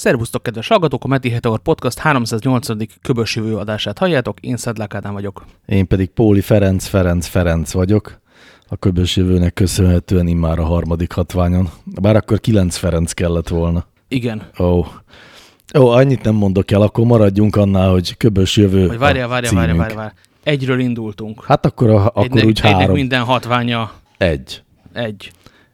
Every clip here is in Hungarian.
Szervusztok, kedves hallgatók! A Meti Heteor Podcast 380. köbös jövő adását halljátok. Én Szedlák Ádám vagyok. Én pedig Póli Ferenc, Ferenc, Ferenc vagyok. A köbös jövőnek köszönhetően immár a harmadik hatványon. Bár akkor kilenc Ferenc kellett volna. Igen. Ó, oh. Ó, oh, annyit nem mondok el, akkor maradjunk annál, hogy köbös jövő Vagy várjál, várjál, várjál, várjál, várjál. Egyről indultunk. Hát akkor, a, akkor egynek, úgy három. Egynek minden hatványa Egy. egy.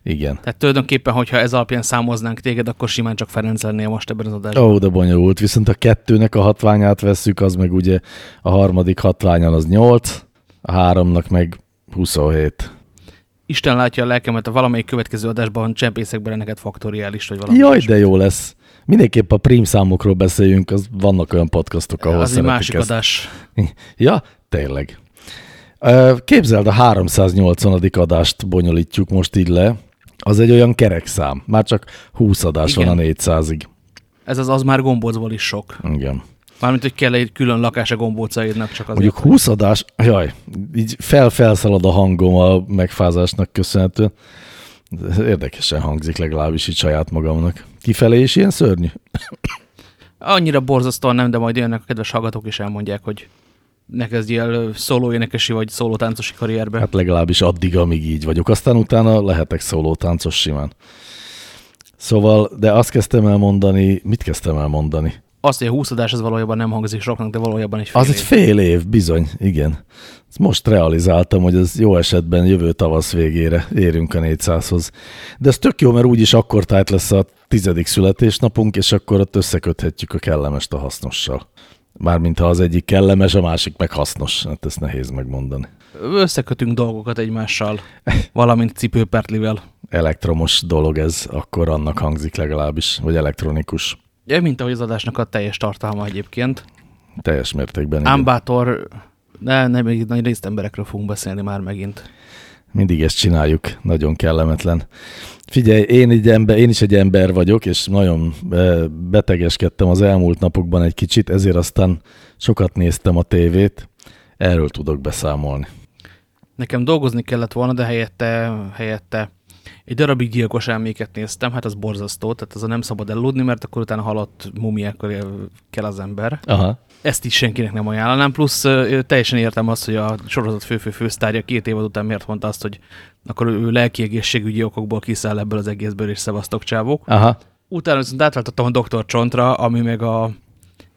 Igen. Tehát tulajdonképpen, hogyha ez alapján számoznánk téged, akkor simán csak Ferenc lennél most ebben az adásban. Ó, de bonyolult. Viszont a kettőnek a hatványát vesszük, az meg ugye a harmadik hatványon az 8, a háromnak meg 27. Isten látja a lelkemet, a valamelyik következő adásban csempészek bele neked faktoriális, vagy valami. Jaj, de jó lesz. Mindenképp a prim számokról beszéljünk, az vannak olyan podcastok, ahol Az egy másik ezt. adás. Ja, tényleg. Képzeld, a 380. adást bonyolítjuk most így le. Az egy olyan kerek szám. Már csak 20 adás Igen. van a 400-ig. Ez az, az már gombócból is sok. Igen. Mármint, hogy kell egy külön lakás a gombócaidnak, csak azért. Mondjuk 20 adás, jaj, így fel-felszalad a hangom a megfázásnak köszönhetően. Érdekesen hangzik legalábbis így saját magamnak. Kifelé is ilyen szörnyű? Annyira borzasztóan nem, de majd jönnek a kedves hallgatók is elmondják, hogy ne kezdjél szólóénekesi vagy szólótáncosi karrierbe. Hát, legalábbis addig, amíg így vagyok. Aztán utána lehetek szólótáncos simán. Szóval, de azt kezdtem el mondani, mit kezdtem el mondani? azt, hogy a 20 adás az valójában nem hangzik soknak, de valójában egy fél Az év. egy fél év, bizony, igen. Ezt most realizáltam, hogy az jó esetben jövő tavasz végére érünk a 400-hoz. De ez tök jó, mert úgyis akkor tájt lesz a tizedik születésnapunk, és akkor ott összeköthetjük a kellemest a hasznossal. Mármint ha az egyik kellemes, a másik meg hasznos. Hát ezt nehéz megmondani. Összekötünk dolgokat egymással, valamint cipőpertlivel. Elektromos dolog ez, akkor annak hangzik legalábbis, vagy elektronikus. Ja, mint ahogy az adásnak a teljes tartalma egyébként. Teljes mértékben. igen. Ám bátor, ne, nem, nagy részt emberekről fogunk beszélni már megint. Mindig ezt csináljuk, nagyon kellemetlen. Figyelj, én, egy ember, én is egy ember vagyok, és nagyon eh, betegeskedtem az elmúlt napokban egy kicsit, ezért aztán sokat néztem a tévét, erről tudok beszámolni. Nekem dolgozni kellett volna, de helyette, helyette egy darabig gyilkos elméket néztem, hát az borzasztó, tehát az a nem szabad elludni, mert akkor utána halott mumiákkal kell az ember. Aha. Ezt is senkinek nem ajánlanám, plusz teljesen értem azt, hogy a sorozat fő-fő fősztárja két évad után miért mondta azt, hogy akkor ő lelki egészségügyi okokból kiszáll ebből az egészből, és szevasztok csávók. Aha. Utána viszont átváltottam a Dr. Csontra, ami meg a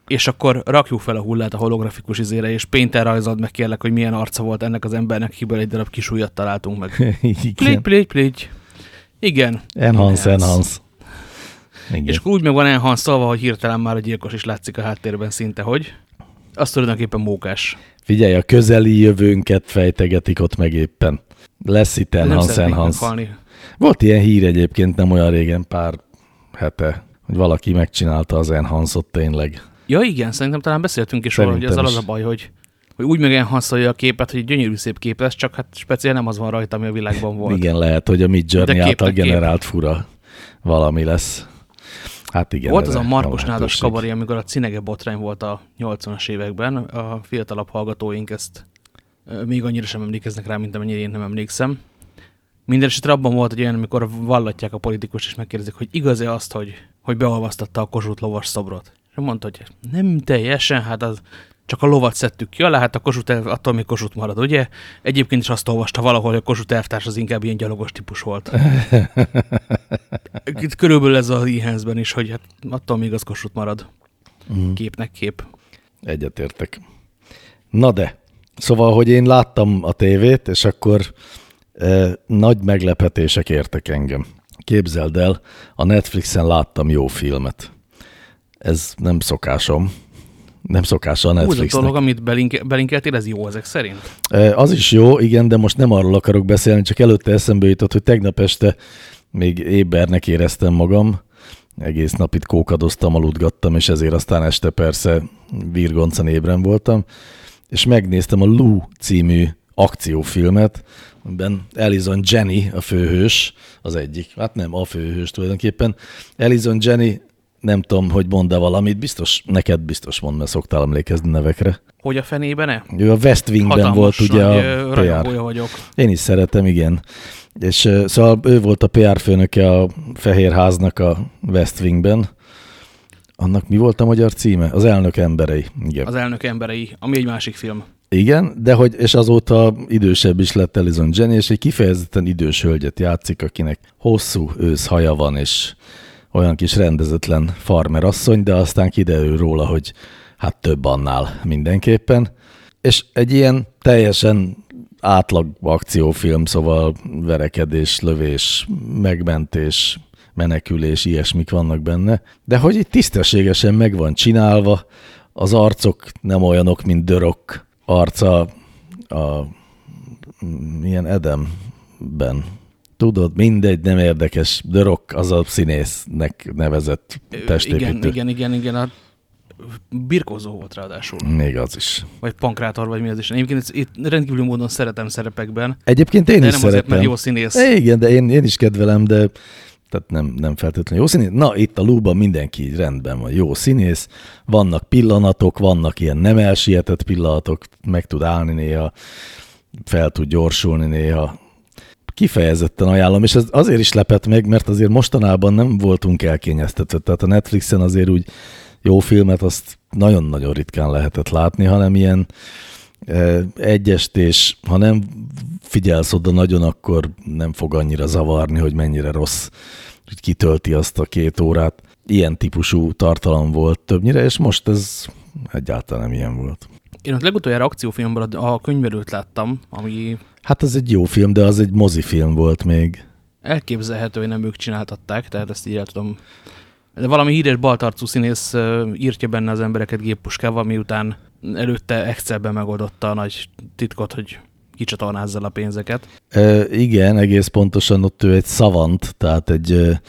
és akkor rakjuk fel a hullát a holografikus izére, és Painter rajzold meg kérlek, hogy milyen arca volt ennek az embernek, kiből egy darab kis ujjat találtunk meg. Plégy, plégy, plégy. Igen. Enhance, Enhance. enhance. Igen. És akkor úgy meg van enhanszolva, hogy hirtelen már a gyilkos is látszik a háttérben szinte, hogy az tulajdonképpen mókás. Figyelj, a közeli jövőnket fejtegetik ott meg éppen. Lesz itt enhance, enhance. meghalni. Volt ilyen hír egyébként nem olyan régen, pár hete, hogy valaki megcsinálta az enhance tényleg. Ja igen, szerintem talán beszéltünk is róla, hogy az is. a baj, hogy, hogy úgy meg enhanszolja a képet, hogy gyönyörű szép kép lesz, csak hát speciál nem az van rajta, ami a világban volt. Igen, lehet, hogy a Mid Journey által kép. generált fura valami lesz. Hát igen. Volt az a Markos Nádas kabaré, amikor a cinege botrány volt a 80-as években. A fiatalabb hallgatóink ezt még annyira sem emlékeznek rá, mint amennyire én nem emlékszem. Minden esetre abban volt egy olyan, amikor vallatják a politikus, és megkérdezik, hogy igaz-e azt, hogy, hogy beolvasztatta a Kossuth lovas szobrot. És mondta, hogy nem teljesen, hát az csak a lovat szedtük ki alá, hát a Kossuth elv, attól még Kossuth marad, ugye? Egyébként is azt olvasta valahol, hogy a Kossuth elvtárs az inkább ilyen gyalogos típus volt. Itt körülbelül ez az Ehensben is, hogy hát attól még az Kossuth marad. Mhm. Képnek kép. Egyetértek. Na de, szóval, hogy én láttam a tévét, és akkor e, nagy meglepetések értek engem. Képzeld el, a Netflixen láttam jó filmet. Ez nem szokásom. Nem szokása a Úgy a Netflixnek. dolog, amit belinke, belinkeltél, ez jó ezek szerint? Az is jó, igen, de most nem arról akarok beszélni, csak előtte eszembe jutott, hogy tegnap este még ébernek éreztem magam, egész nap itt kókadoztam, aludgattam, és ezért aztán este persze virgoncan ébren voltam, és megnéztem a Lou című akciófilmet, amiben Elizon Jenny a főhős, az egyik, hát nem a főhős tulajdonképpen. Elizon Jenny, nem tudom, hogy mond-e valamit, biztos, neked biztos mond, mert szoktál emlékezni nevekre. Hogy a fenében-e? Ő a West Wingben Hatalmas volt ugye a PR. vagyok. Én is szeretem, igen. És szóval ő volt a PR főnöke a Fehérháznak a West Wingben, Annak mi volt a magyar címe? Az elnök emberei. Igen. Az elnök emberei, ami egy másik film. Igen, de hogy, és azóta idősebb is lett Elizon Jenny, és egy kifejezetten idős hölgyet játszik, akinek hosszú ősz haja van, és olyan kis rendezetlen farmer asszony, de aztán kiderül róla, hogy hát több annál mindenképpen. És egy ilyen teljesen átlag akciófilm, szóval verekedés, lövés, megmentés, menekülés, ilyesmik vannak benne, de hogy itt tisztességesen meg van csinálva, az arcok nem olyanok, mint Dörök arca a milyen Edemben. Tudod, mindegy, nem érdekes. Dörök az a színésznek nevezett testépítő. Igen, igen, igen, igen. A birkózó volt ráadásul. Még az is. Vagy pankrátor, vagy mi az is. Egyébként itt rendkívül módon szeretem szerepekben. Egyébként én de is nem szeretem. azért, mert jó színész. Igen, de én, én is kedvelem, de tehát nem, nem feltétlenül jó színész. Na, itt a lúban mindenki rendben van, jó színész, vannak pillanatok, vannak ilyen nem elsietett pillanatok, meg tud állni néha, fel tud gyorsulni néha. Kifejezetten ajánlom, és ez azért is lepett meg, mert azért mostanában nem voltunk elkényeztetve. Tehát a Netflixen azért úgy jó filmet azt nagyon-nagyon ritkán lehetett látni, hanem ilyen e, egyest, és ha nem figyelsz oda nagyon, akkor nem fog annyira zavarni, hogy mennyire rossz, hogy kitölti azt a két órát. Ilyen típusú tartalom volt többnyire, és most ez egyáltalán nem ilyen volt. Én ott legutoljára akciófilmben a a könyvelőt láttam, ami Hát az egy jó film, de az egy mozifilm volt még. elképzelhető, hogy nem ők csináltatták, tehát ezt így el tudom. De valami híres baltarcú színész ö, írtja benne az embereket géppuskával, miután előtte Excelben megoldotta a nagy titkot, hogy kicsatornázzal a pénzeket. E, igen, egész pontosan ott ő egy szavant, tehát egy e,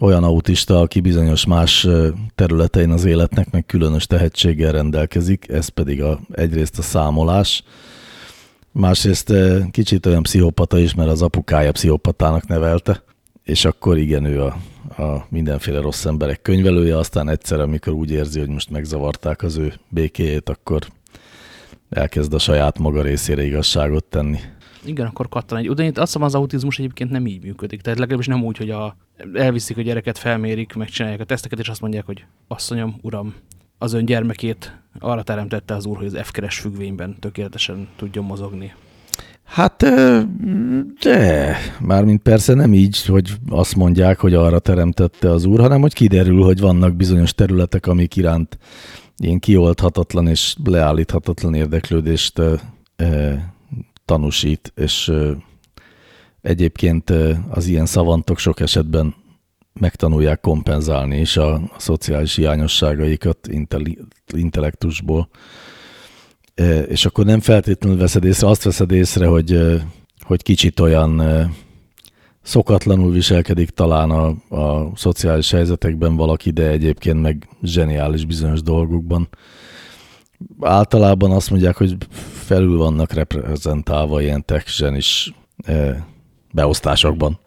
olyan autista, aki bizonyos más e, területein az életnek meg különös tehetséggel rendelkezik, ez pedig a, egyrészt a számolás, másrészt e, kicsit olyan pszichopata is, mert az apukája pszichopatának nevelte, és akkor igen, ő a, a mindenféle rossz emberek könyvelője, aztán egyszer, amikor úgy érzi, hogy most megzavarták az ő békéjét, akkor elkezd a saját maga részére igazságot tenni. Igen, akkor kattan egy. Én azt hiszem, az autizmus egyébként nem így működik. Tehát legalábbis nem úgy, hogy a, elviszik a gyereket, felmérik, megcsinálják a teszteket, és azt mondják, hogy asszonyom, uram, az ön gyermekét arra teremtette az úr, hogy az F-keres függvényben tökéletesen tudjon mozogni. Hát, de, mármint persze nem így, hogy azt mondják, hogy arra teremtette az úr, hanem hogy kiderül, hogy vannak bizonyos területek, amik iránt ilyen kioldhatatlan és leállíthatatlan érdeklődést ö, tanúsít, és ö, egyébként az ilyen szavantok sok esetben megtanulják kompenzálni is a, szociális hiányosságaikat intelli, intellektusból. E, És akkor nem feltétlenül veszed észre, azt veszed észre, hogy, ö, hogy kicsit olyan ö, szokatlanul viselkedik talán a, a szociális helyzetekben valaki, de egyébként meg zseniális bizonyos dolgokban. Általában azt mondják, hogy felül vannak reprezentálva ilyen tech zsenis beosztásokban.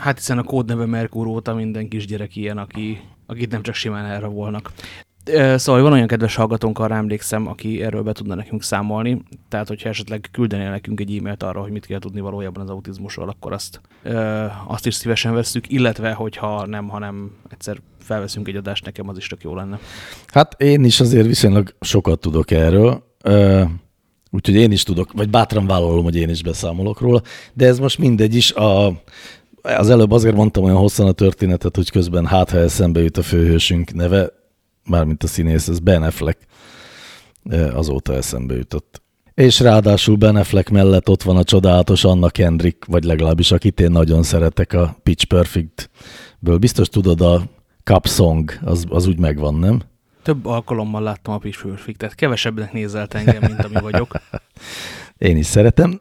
Hát hiszen a kódneve Merkur óta minden kisgyerek ilyen, aki, akit nem csak simán elrabolnak. Szóval van olyan kedves hallgatónk, arra emlékszem, aki erről be tudna nekünk számolni. Tehát, hogyha esetleg küldenél nekünk egy e-mailt arra, hogy mit kell tudni valójában az autizmusról, akkor azt, ö, azt is szívesen vesszük, illetve, hogyha nem, hanem egyszer felveszünk egy adást, nekem az is tök jó lenne. Hát én is azért viszonylag sokat tudok erről, ö, úgyhogy én is tudok, vagy bátran vállalom, hogy én is beszámolok róla, de ez most mindegy is. A, az előbb azért mondtam olyan hosszan a történetet, hogy közben hát, ha eszembe jut a főhősünk neve, mármint a színész, ez Ben Affleck, azóta eszembe jutott. És ráadásul Ben Affleck mellett ott van a csodálatos Anna Kendrick, vagy legalábbis akit én nagyon szeretek a Pitch Perfect-ből. Biztos tudod, a Cup Song, az, az úgy megvan, nem? Több alkalommal láttam a Pitch Perfect-et. Kevesebbnek nézelt engem, mint ami vagyok. Én is szeretem.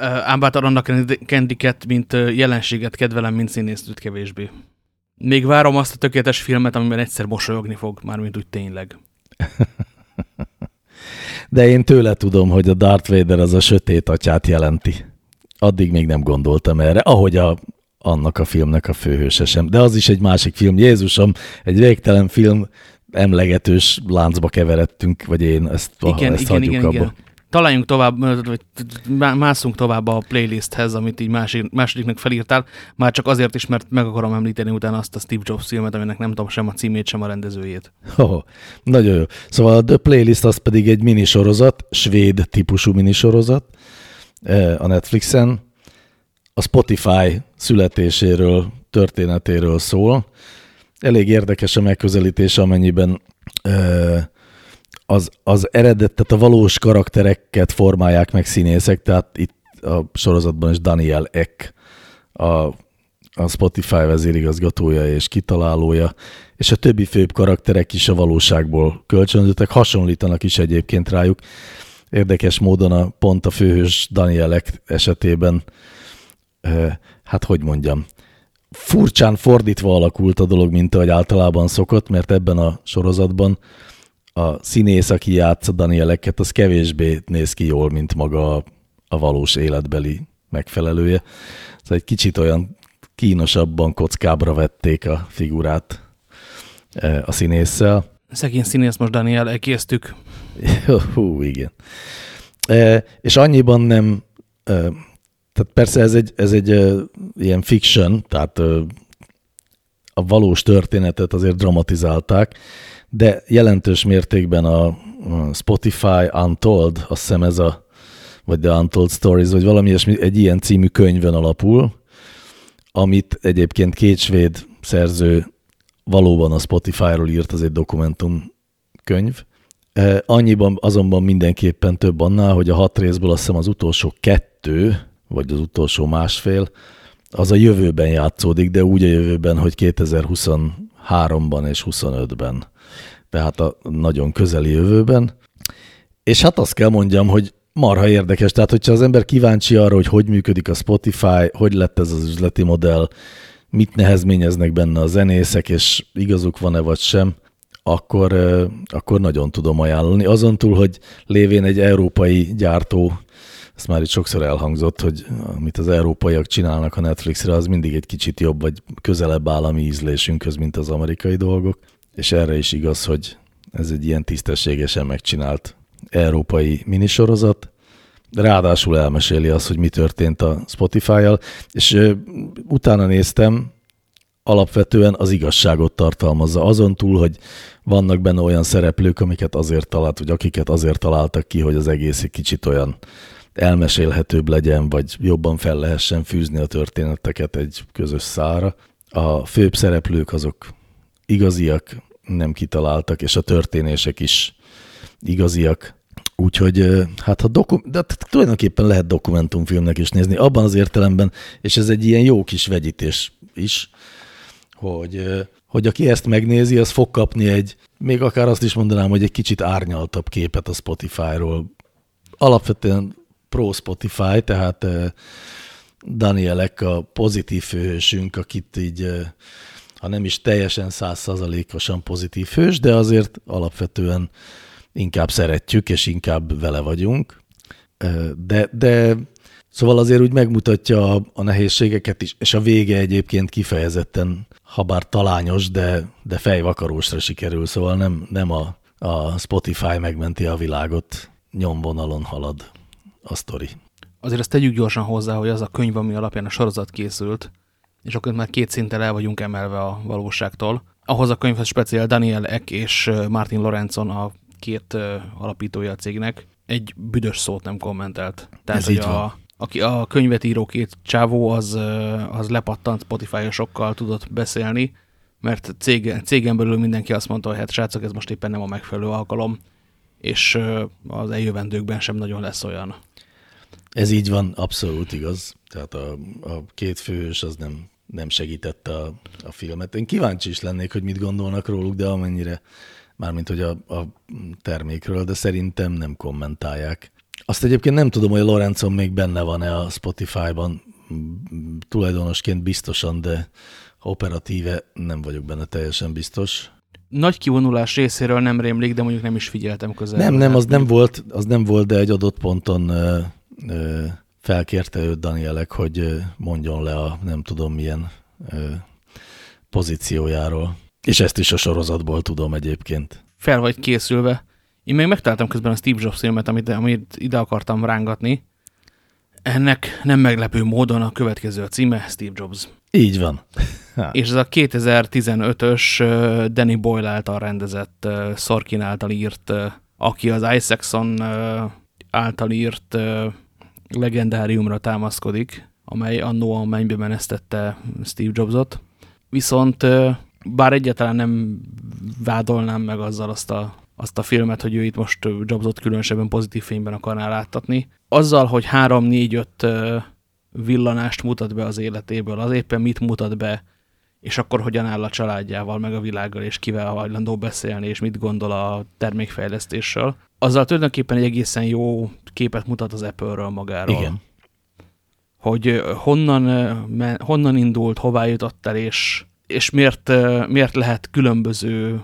Ám bátor annak Kendiket, mint jelenséget kedvelem, mint színésznőt kevésbé. Még várom azt a tökéletes filmet, amiben egyszer mosolyogni fog, mármint úgy tényleg. De én tőle tudom, hogy a Darth Vader az a sötét atyát jelenti. Addig még nem gondoltam erre, ahogy a, annak a filmnek a főhőse sem. De az is egy másik film. Jézusom, egy végtelen film, emlegetős láncba keveredtünk, vagy én ezt, Igen, ezt igen, hagyjuk igen, abba. igen. Találjunk tovább, vagy mászunk tovább a playlisthez, amit így másik, másodiknak felírtál, már csak azért is, mert meg akarom említeni utána azt a Steve Jobs filmet, aminek nem tudom sem a címét, sem a rendezőjét. Oh, nagyon jó. Szóval a The Playlist az pedig egy minisorozat, svéd típusú minisorozat a Netflixen, a Spotify születéséről, történetéről szól. Elég érdekes a megközelítés, amennyiben az, az eredet, tehát a valós karaktereket formálják meg színészek, tehát itt a sorozatban is Daniel Eck, a, a Spotify vezérigazgatója és kitalálója, és a többi főbb karakterek is a valóságból kölcsönzöttek, hasonlítanak is egyébként rájuk. Érdekes módon a pont a főhős Daniel Eck esetében, hát hogy mondjam, furcsán fordítva alakult a dolog, mint ahogy általában szokott, mert ebben a sorozatban a színész, aki játsza Danieleket, az kevésbé néz ki jól, mint maga a, a valós életbeli megfelelője. Szóval egy kicsit olyan kínosabban kockábra vették a figurát e, a színésszel. Szegény színész most Daniel, elkésztük. Hú, igen. E, és annyiban nem, e, tehát persze ez egy, ez egy e, ilyen fiction, tehát e, a valós történetet azért dramatizálták, de jelentős mértékben a Spotify Untold, azt hiszem ez a, vagy The Untold Stories, vagy valami ilyesmi, egy ilyen című könyvön alapul, amit egyébként két svéd szerző valóban a Spotify-ról írt, az egy dokumentum könyv. E, annyiban azonban mindenképpen több annál, hogy a hat részből azt hiszem az utolsó kettő, vagy az utolsó másfél, az a jövőben játszódik, de úgy a jövőben, hogy 2023-ban és 25-ben tehát a nagyon közeli jövőben. És hát azt kell mondjam, hogy marha érdekes, tehát hogyha az ember kíváncsi arra, hogy hogy működik a Spotify, hogy lett ez az üzleti modell, mit nehezményeznek benne a zenészek, és igazuk van-e vagy sem, akkor, akkor nagyon tudom ajánlani. Azon túl, hogy lévén egy európai gyártó, ezt már itt sokszor elhangzott, hogy amit az európaiak csinálnak a Netflixre, az mindig egy kicsit jobb, vagy közelebb áll a mi ízlésünkhöz, mint az amerikai dolgok és erre is igaz, hogy ez egy ilyen tisztességesen megcsinált európai minisorozat, ráadásul elmeséli azt, hogy mi történt a Spotify-jal, és ö, utána néztem, alapvetően az igazságot tartalmazza. Azon túl, hogy vannak benne olyan szereplők, amiket azért talált, vagy akiket azért találtak ki, hogy az egész egy kicsit olyan elmesélhetőbb legyen, vagy jobban fel lehessen fűzni a történeteket egy közös szára. A főbb szereplők azok igaziak, nem kitaláltak, és a történések is igaziak. Úgyhogy hát ha dokum, de tulajdonképpen lehet dokumentumfilmnek is nézni, abban az értelemben, és ez egy ilyen jó kis vegyítés is, hogy, hogy aki ezt megnézi, az fog kapni egy, még akár azt is mondanám, hogy egy kicsit árnyaltabb képet a Spotify-ról. Alapvetően pro Spotify, tehát Danielek a pozitív főhősünk, akit így ha nem is teljesen százszázalékosan pozitív hős, de azért alapvetően inkább szeretjük, és inkább vele vagyunk. De, de szóval azért úgy megmutatja a, a nehézségeket is, és a vége egyébként kifejezetten, ha bár talányos, de, de fejvakarósra sikerül, szóval nem, nem a, a Spotify megmenti a világot, nyomvonalon halad a sztori. Azért ezt tegyük gyorsan hozzá, hogy az a könyv, ami alapján a sorozat készült, és akkor már két szinten el vagyunk emelve a valóságtól. Ahhoz a könyvhez speciál Daniel Eck és Martin Lorenzon a két alapítója a cégnek egy büdös szót nem kommentelt. Tehát, Ez hogy a, aki a könyvet író két csávó, az, az lepattant Spotify-osokkal tudott beszélni, mert cég, cégen belül mindenki azt mondta, hogy hát srácok, ez most éppen nem a megfelelő alkalom, és az eljövendőkben sem nagyon lesz olyan. Ez így van, abszolút igaz. Tehát a, a két főhős az nem, nem segítette a, a filmet. Én kíváncsi is lennék, hogy mit gondolnak róluk, de amennyire, mármint hogy a, a termékről, de szerintem nem kommentálják. Azt egyébként nem tudom, hogy Lorenzon még benne van-e a Spotify-ban, tulajdonosként biztosan, de operatíve nem vagyok benne teljesen biztos. Nagy kivonulás részéről nem rémlik, de mondjuk nem is figyeltem közel. Nem, nem, az nem volt, az nem volt, de egy adott ponton felkérte őt Danielek, hogy mondjon le a nem tudom milyen pozíciójáról. És ezt is a sorozatból tudom egyébként. Fel vagy készülve. Én még megtaláltam közben a Steve Jobs filmet, amit, amit ide akartam rángatni. Ennek nem meglepő módon a következő a címe, Steve Jobs. Így van. Ha. És ez a 2015-ös Danny Boyle által rendezett, Sorkin által írt, aki az Isaacson által írt legendáriumra támaszkodik, amely annó a mennybe menesztette Steve Jobsot. Viszont bár egyáltalán nem vádolnám meg azzal azt a, azt a filmet, hogy ő itt most Jobsot különösebben pozitív fényben akarná láttatni. Azzal, hogy 3-4-5 villanást mutat be az életéből, az éppen mit mutat be, és akkor hogyan áll a családjával, meg a világgal, és kivel hajlandó beszélni, és mit gondol a termékfejlesztésről. Azzal tulajdonképpen egy egészen jó képet mutat az Apple-ről magáról. Igen. Hogy honnan, honnan indult, hová jutott el, és, és miért, miért lehet különböző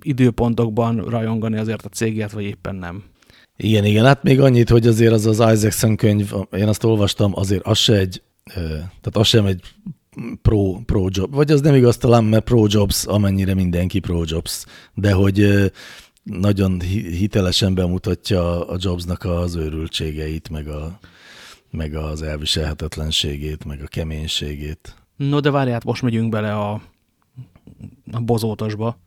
időpontokban rajongani azért a cégért, vagy éppen nem. Igen, igen, hát még annyit, hogy azért az az Isaacson könyv, én azt olvastam, azért az se egy, tehát az sem egy pro, pro job, vagy az nem igaz talán, mert pro jobs, amennyire mindenki pro jobs, de hogy nagyon hitelesen bemutatja a Jobsnak az őrültségeit, meg, a, meg az elviselhetetlenségét, meg a keménységét. No, de várját, most megyünk bele a, a bozótosba.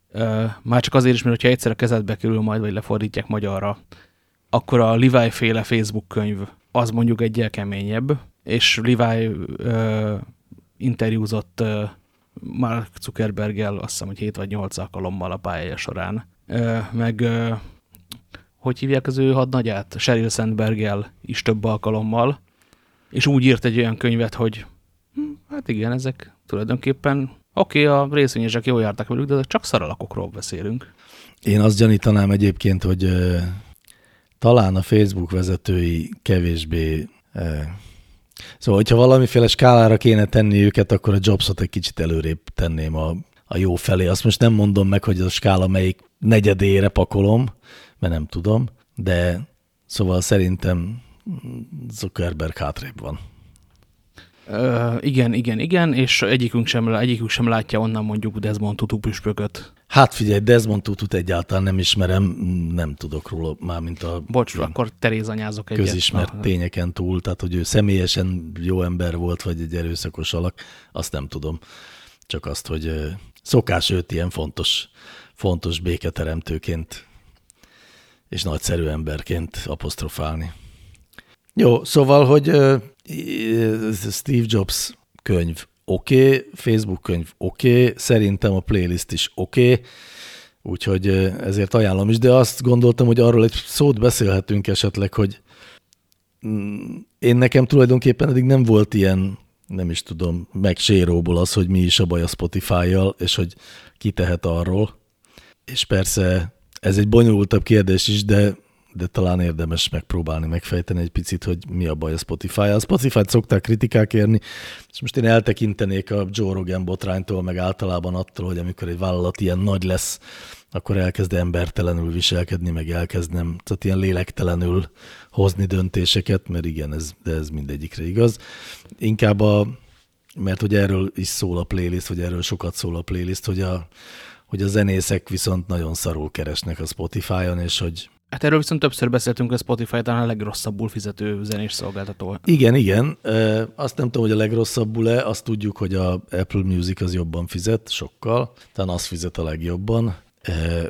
Már csak azért is, mert ha egyszer a kezedbe kerül majd, vagy lefordítják magyarra, akkor a Levi féle Facebook könyv az mondjuk egyel keményebb, és Levi ö, interjúzott ö, Mark Zuckerberggel azt hiszem, hogy 7 vagy 8 alkalommal a pályája során. Meg hogy hívják az ő hadnagyát? Sheryl Sandberggel is több alkalommal, és úgy írt egy olyan könyvet, hogy hm, hát igen, ezek tulajdonképpen oké, okay, a részvényesek jól jártak velük, de csak szaralakokról beszélünk. Én azt gyanítanám egyébként, hogy talán a Facebook vezetői kevésbé... Szóval, hogyha valamiféle skálára kéne tenni őket, akkor a Jobsot egy kicsit előrébb tenném a, a jó felé. Azt most nem mondom meg, hogy a skála melyik negyedére pakolom, mert nem tudom, de szóval szerintem Zuckerberg hátrébb van. Ö, igen, igen, igen, és egyikünk sem, egyikünk sem látja onnan mondjuk Desmond Tutu püspököt. Hát figyelj, Desmond Tutut egyáltalán nem ismerem, nem tudok róla már, mint a... Bocs, akkor anyázok egyet. Közismert tényeken túl, tehát hogy ő személyesen jó ember volt, vagy egy erőszakos alak, azt nem tudom. Csak azt, hogy szokás őt ilyen fontos, fontos béketeremtőként és nagyszerű emberként apostrofálni. Jó, szóval, hogy Steve Jobs könyv oké, okay, Facebook könyv oké, okay, szerintem a playlist is oké, okay, úgyhogy ezért ajánlom is, de azt gondoltam, hogy arról egy szót beszélhetünk esetleg, hogy mm, én nekem tulajdonképpen eddig nem volt ilyen, nem is tudom, meg séróból az, hogy mi is a baj a Spotify-jal, és hogy ki tehet arról. És persze ez egy bonyolultabb kérdés is, de de talán érdemes megpróbálni megfejteni egy picit, hogy mi a baj a Spotify. A Spotify-t szokták kritikák érni, és most én eltekintenék a Joe Rogan botránytól, meg általában attól, hogy amikor egy vállalat ilyen nagy lesz, akkor elkezd embertelenül viselkedni, meg elkezd nem, tehát ilyen lélektelenül hozni döntéseket, mert igen, ez, de ez mindegyikre igaz. Inkább a, mert hogy erről is szól a playlist, vagy erről sokat szól a playlist, hogy a, hogy a zenészek viszont nagyon szarul keresnek a Spotify-on, és hogy Hát erről viszont többször beszéltünk, a Spotify talán a legrosszabbul fizető zenés szolgáltató. Igen, igen. Azt nem tudom, hogy a legrosszabbul-e, azt tudjuk, hogy a Apple Music az jobban fizet, sokkal, talán az fizet a legjobban.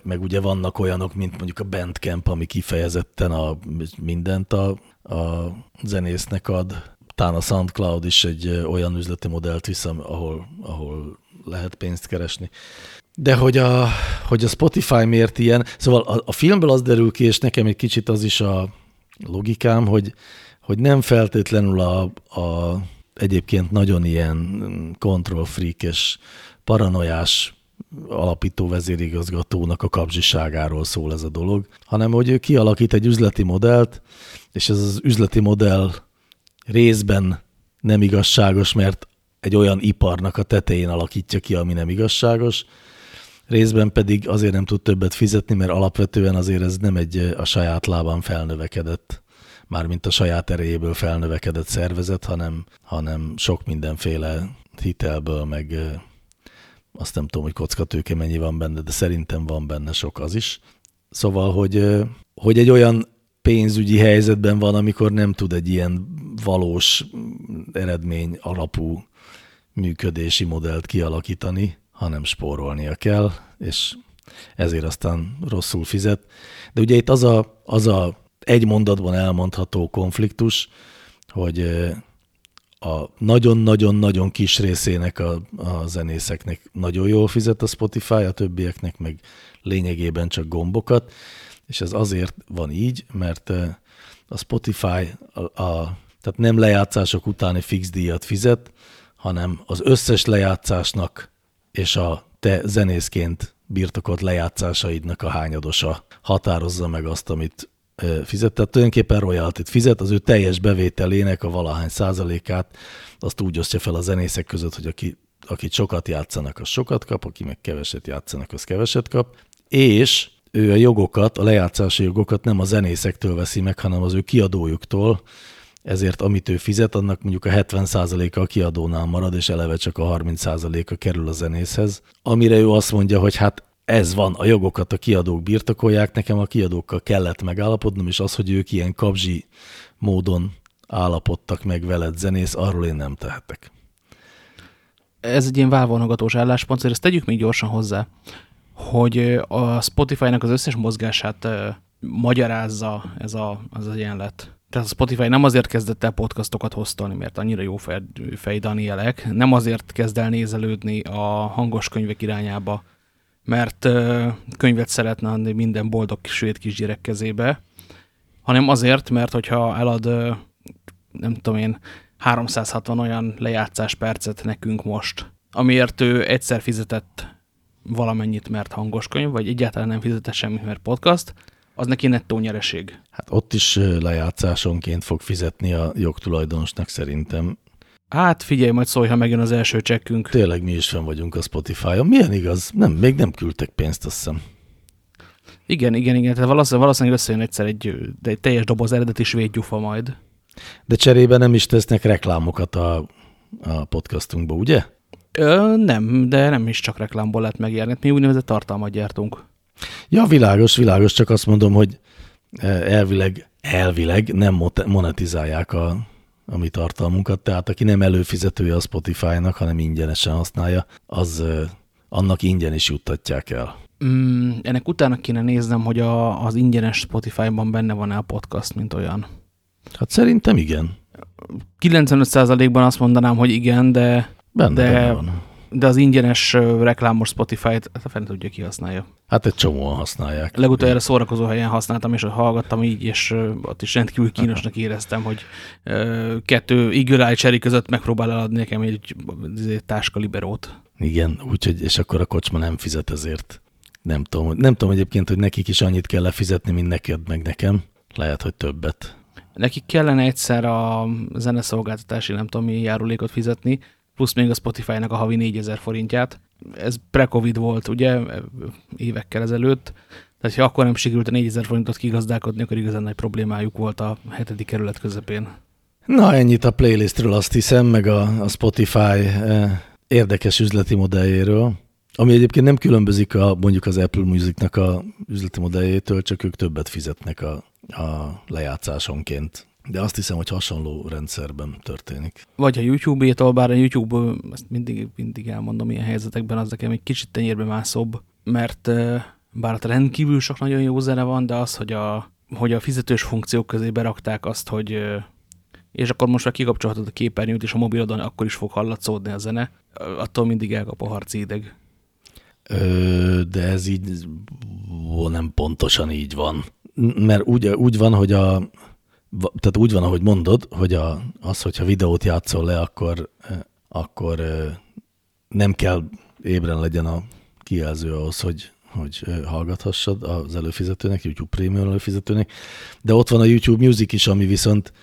Meg ugye vannak olyanok, mint mondjuk a Bandcamp, ami kifejezetten a, mindent a, a zenésznek ad. Talán a SoundCloud is egy olyan üzleti modellt visz, ahol, ahol lehet pénzt keresni. De hogy a, hogy a Spotify miért ilyen, szóval a, a filmből az derül ki, és nekem egy kicsit az is a logikám, hogy, hogy nem feltétlenül a, a egyébként nagyon ilyen control freak és paranoiás alapító vezérigazgatónak a kapzsiságáról szól ez a dolog, hanem hogy ő kialakít egy üzleti modellt, és ez az üzleti modell részben nem igazságos, mert egy olyan iparnak a tetején alakítja ki, ami nem igazságos, részben pedig azért nem tud többet fizetni, mert alapvetően azért ez nem egy a saját lábán felnövekedett, mármint a saját erejéből felnövekedett szervezet, hanem, hanem sok mindenféle hitelből, meg azt nem tudom, hogy kockatőke mennyi van benne, de szerintem van benne sok az is. Szóval, hogy, hogy egy olyan pénzügyi helyzetben van, amikor nem tud egy ilyen valós eredmény alapú működési modellt kialakítani, hanem spórolnia kell, és ezért aztán rosszul fizet. De ugye itt az a, az a egy mondatban elmondható konfliktus, hogy a nagyon-nagyon-nagyon kis részének a, a zenészeknek nagyon jól fizet a Spotify, a többieknek meg lényegében csak gombokat, és ez azért van így, mert a Spotify a, a, tehát nem lejátszások utáni fix díjat fizet, hanem az összes lejátszásnak és a te zenészként birtokolt lejátszásaidnak a hányadosa határozza meg azt, amit fizet. Tehát tulajdonképpen royaltit fizet, az ő teljes bevételének a valahány százalékát azt úgy osztja fel a zenészek között, hogy aki, akit sokat játszanak, az sokat kap, aki meg keveset játszanak, az keveset kap, és ő a jogokat, a lejátszási jogokat nem a zenészektől veszi meg, hanem az ő kiadójuktól, ezért amit ő fizet, annak mondjuk a 70%-a a kiadónál marad, és eleve csak a 30%-a kerül a zenészhez, amire ő azt mondja, hogy hát ez van, a jogokat a kiadók birtokolják, nekem a kiadókkal kellett megállapodnom, és az, hogy ők ilyen kabzsi módon állapodtak meg veled zenész, arról én nem tehetek. Ez egy ilyen válvonogatós álláspont, szóval ezt tegyük még gyorsan hozzá, hogy a Spotify-nak az összes mozgását magyarázza ez a, az egyenlet. Tehát a Spotify nem azért kezdett el podcastokat hoztani, mert annyira jó fej, fej Danielek, nem azért kezd el nézelődni a hangos könyvek irányába, mert könyvet szeretne adni minden boldog svéd kisgyerek kezébe, hanem azért, mert hogyha elad, nem tudom én, 360 olyan lejátszás percet nekünk most, amiért ő egyszer fizetett valamennyit, mert hangos könyv, vagy egyáltalán nem fizetett semmit, mert podcast, az neki nettó nyereség. Hát ott is lejátszásonként fog fizetni a jogtulajdonosnak szerintem. Hát figyelj, majd szólj, ha megjön az első csekkünk. Tényleg mi is fenn vagyunk a Spotify-on. Milyen igaz? Nem, még nem küldtek pénzt, azt hiszem. Igen, igen, igen. Tehát valószínűleg, valószínűleg összejön egyszer egy, egy teljes doboz eredeti svéd gyufa majd. De cserébe nem is tesznek reklámokat a, a podcastunkba, ugye? Ö, nem, de nem is csak reklámból lehet megjelni. Mi úgynevezett tartalmat gyártunk. Ja, világos, világos, csak azt mondom, hogy elvileg, elvileg nem monetizálják a, a mi tartalmunkat, tehát aki nem előfizetője a Spotify-nak, hanem ingyenesen használja, az annak ingyen is juttatják el. Mm, ennek utána kéne néznem, hogy a, az ingyenes Spotify-ban benne van-e a podcast, mint olyan. Hát szerintem igen. 95%-ban azt mondanám, hogy igen, de, benne, de, benne van. De az ingyenes reklámos Spotify-t a fent tudja ki használja. Hát egy csomóan használják. Legutoljára szórakozó helyen használtam, és hallgattam így, és ott is rendkívül kínosnak éreztem, hogy kettő Eagle Eye között megpróbál eladni nekem egy, egy táska liberót. Igen, úgyhogy, és akkor a kocsma nem fizet ezért. Nem tudom, nem tudom egyébként, hogy nekik is annyit kell lefizetni, mint neked, meg nekem. Lehet, hogy többet. Nekik kellene egyszer a zeneszolgáltatási, nem tudom mi járulékot fizetni, plusz még a Spotify-nak a havi 4000 forintját. Ez pre-covid volt, ugye, évekkel ezelőtt, tehát ha akkor nem sikerült a 4000 forintot kigazdálkodni, akkor igazán nagy problémájuk volt a hetedik kerület közepén. Na, ennyit a playlistről azt hiszem, meg a, a Spotify eh, érdekes üzleti modelljéről, ami egyébként nem különbözik a, mondjuk az Apple Musicnak a üzleti modelljétől, csak ők többet fizetnek a, a lejátszásonként. De azt hiszem, hogy hasonló rendszerben történik. Vagy a YouTube-étól, bár a YouTube, ezt mindig, mindig elmondom ilyen helyzetekben, az nekem egy kicsit tenyérbe mászóbb, mert bár ott rendkívül sok nagyon jó zene van, de az, hogy a, hogy a fizetős funkciók közé berakták azt, hogy és akkor most már kikapcsolhatod a képernyőt, és a mobilodon akkor is fog hallatszódni a zene, attól mindig elkap a harci ideg. Ö, de ez így nem pontosan így van. Mert úgy, úgy van, hogy a, tehát úgy van, ahogy mondod, hogy a, az, hogyha videót játszol le, akkor, akkor nem kell ébren legyen a kijelző ahhoz, hogy, hogy hallgathassad az előfizetőnek, YouTube Premium előfizetőnek, de ott van a YouTube Music is, ami viszont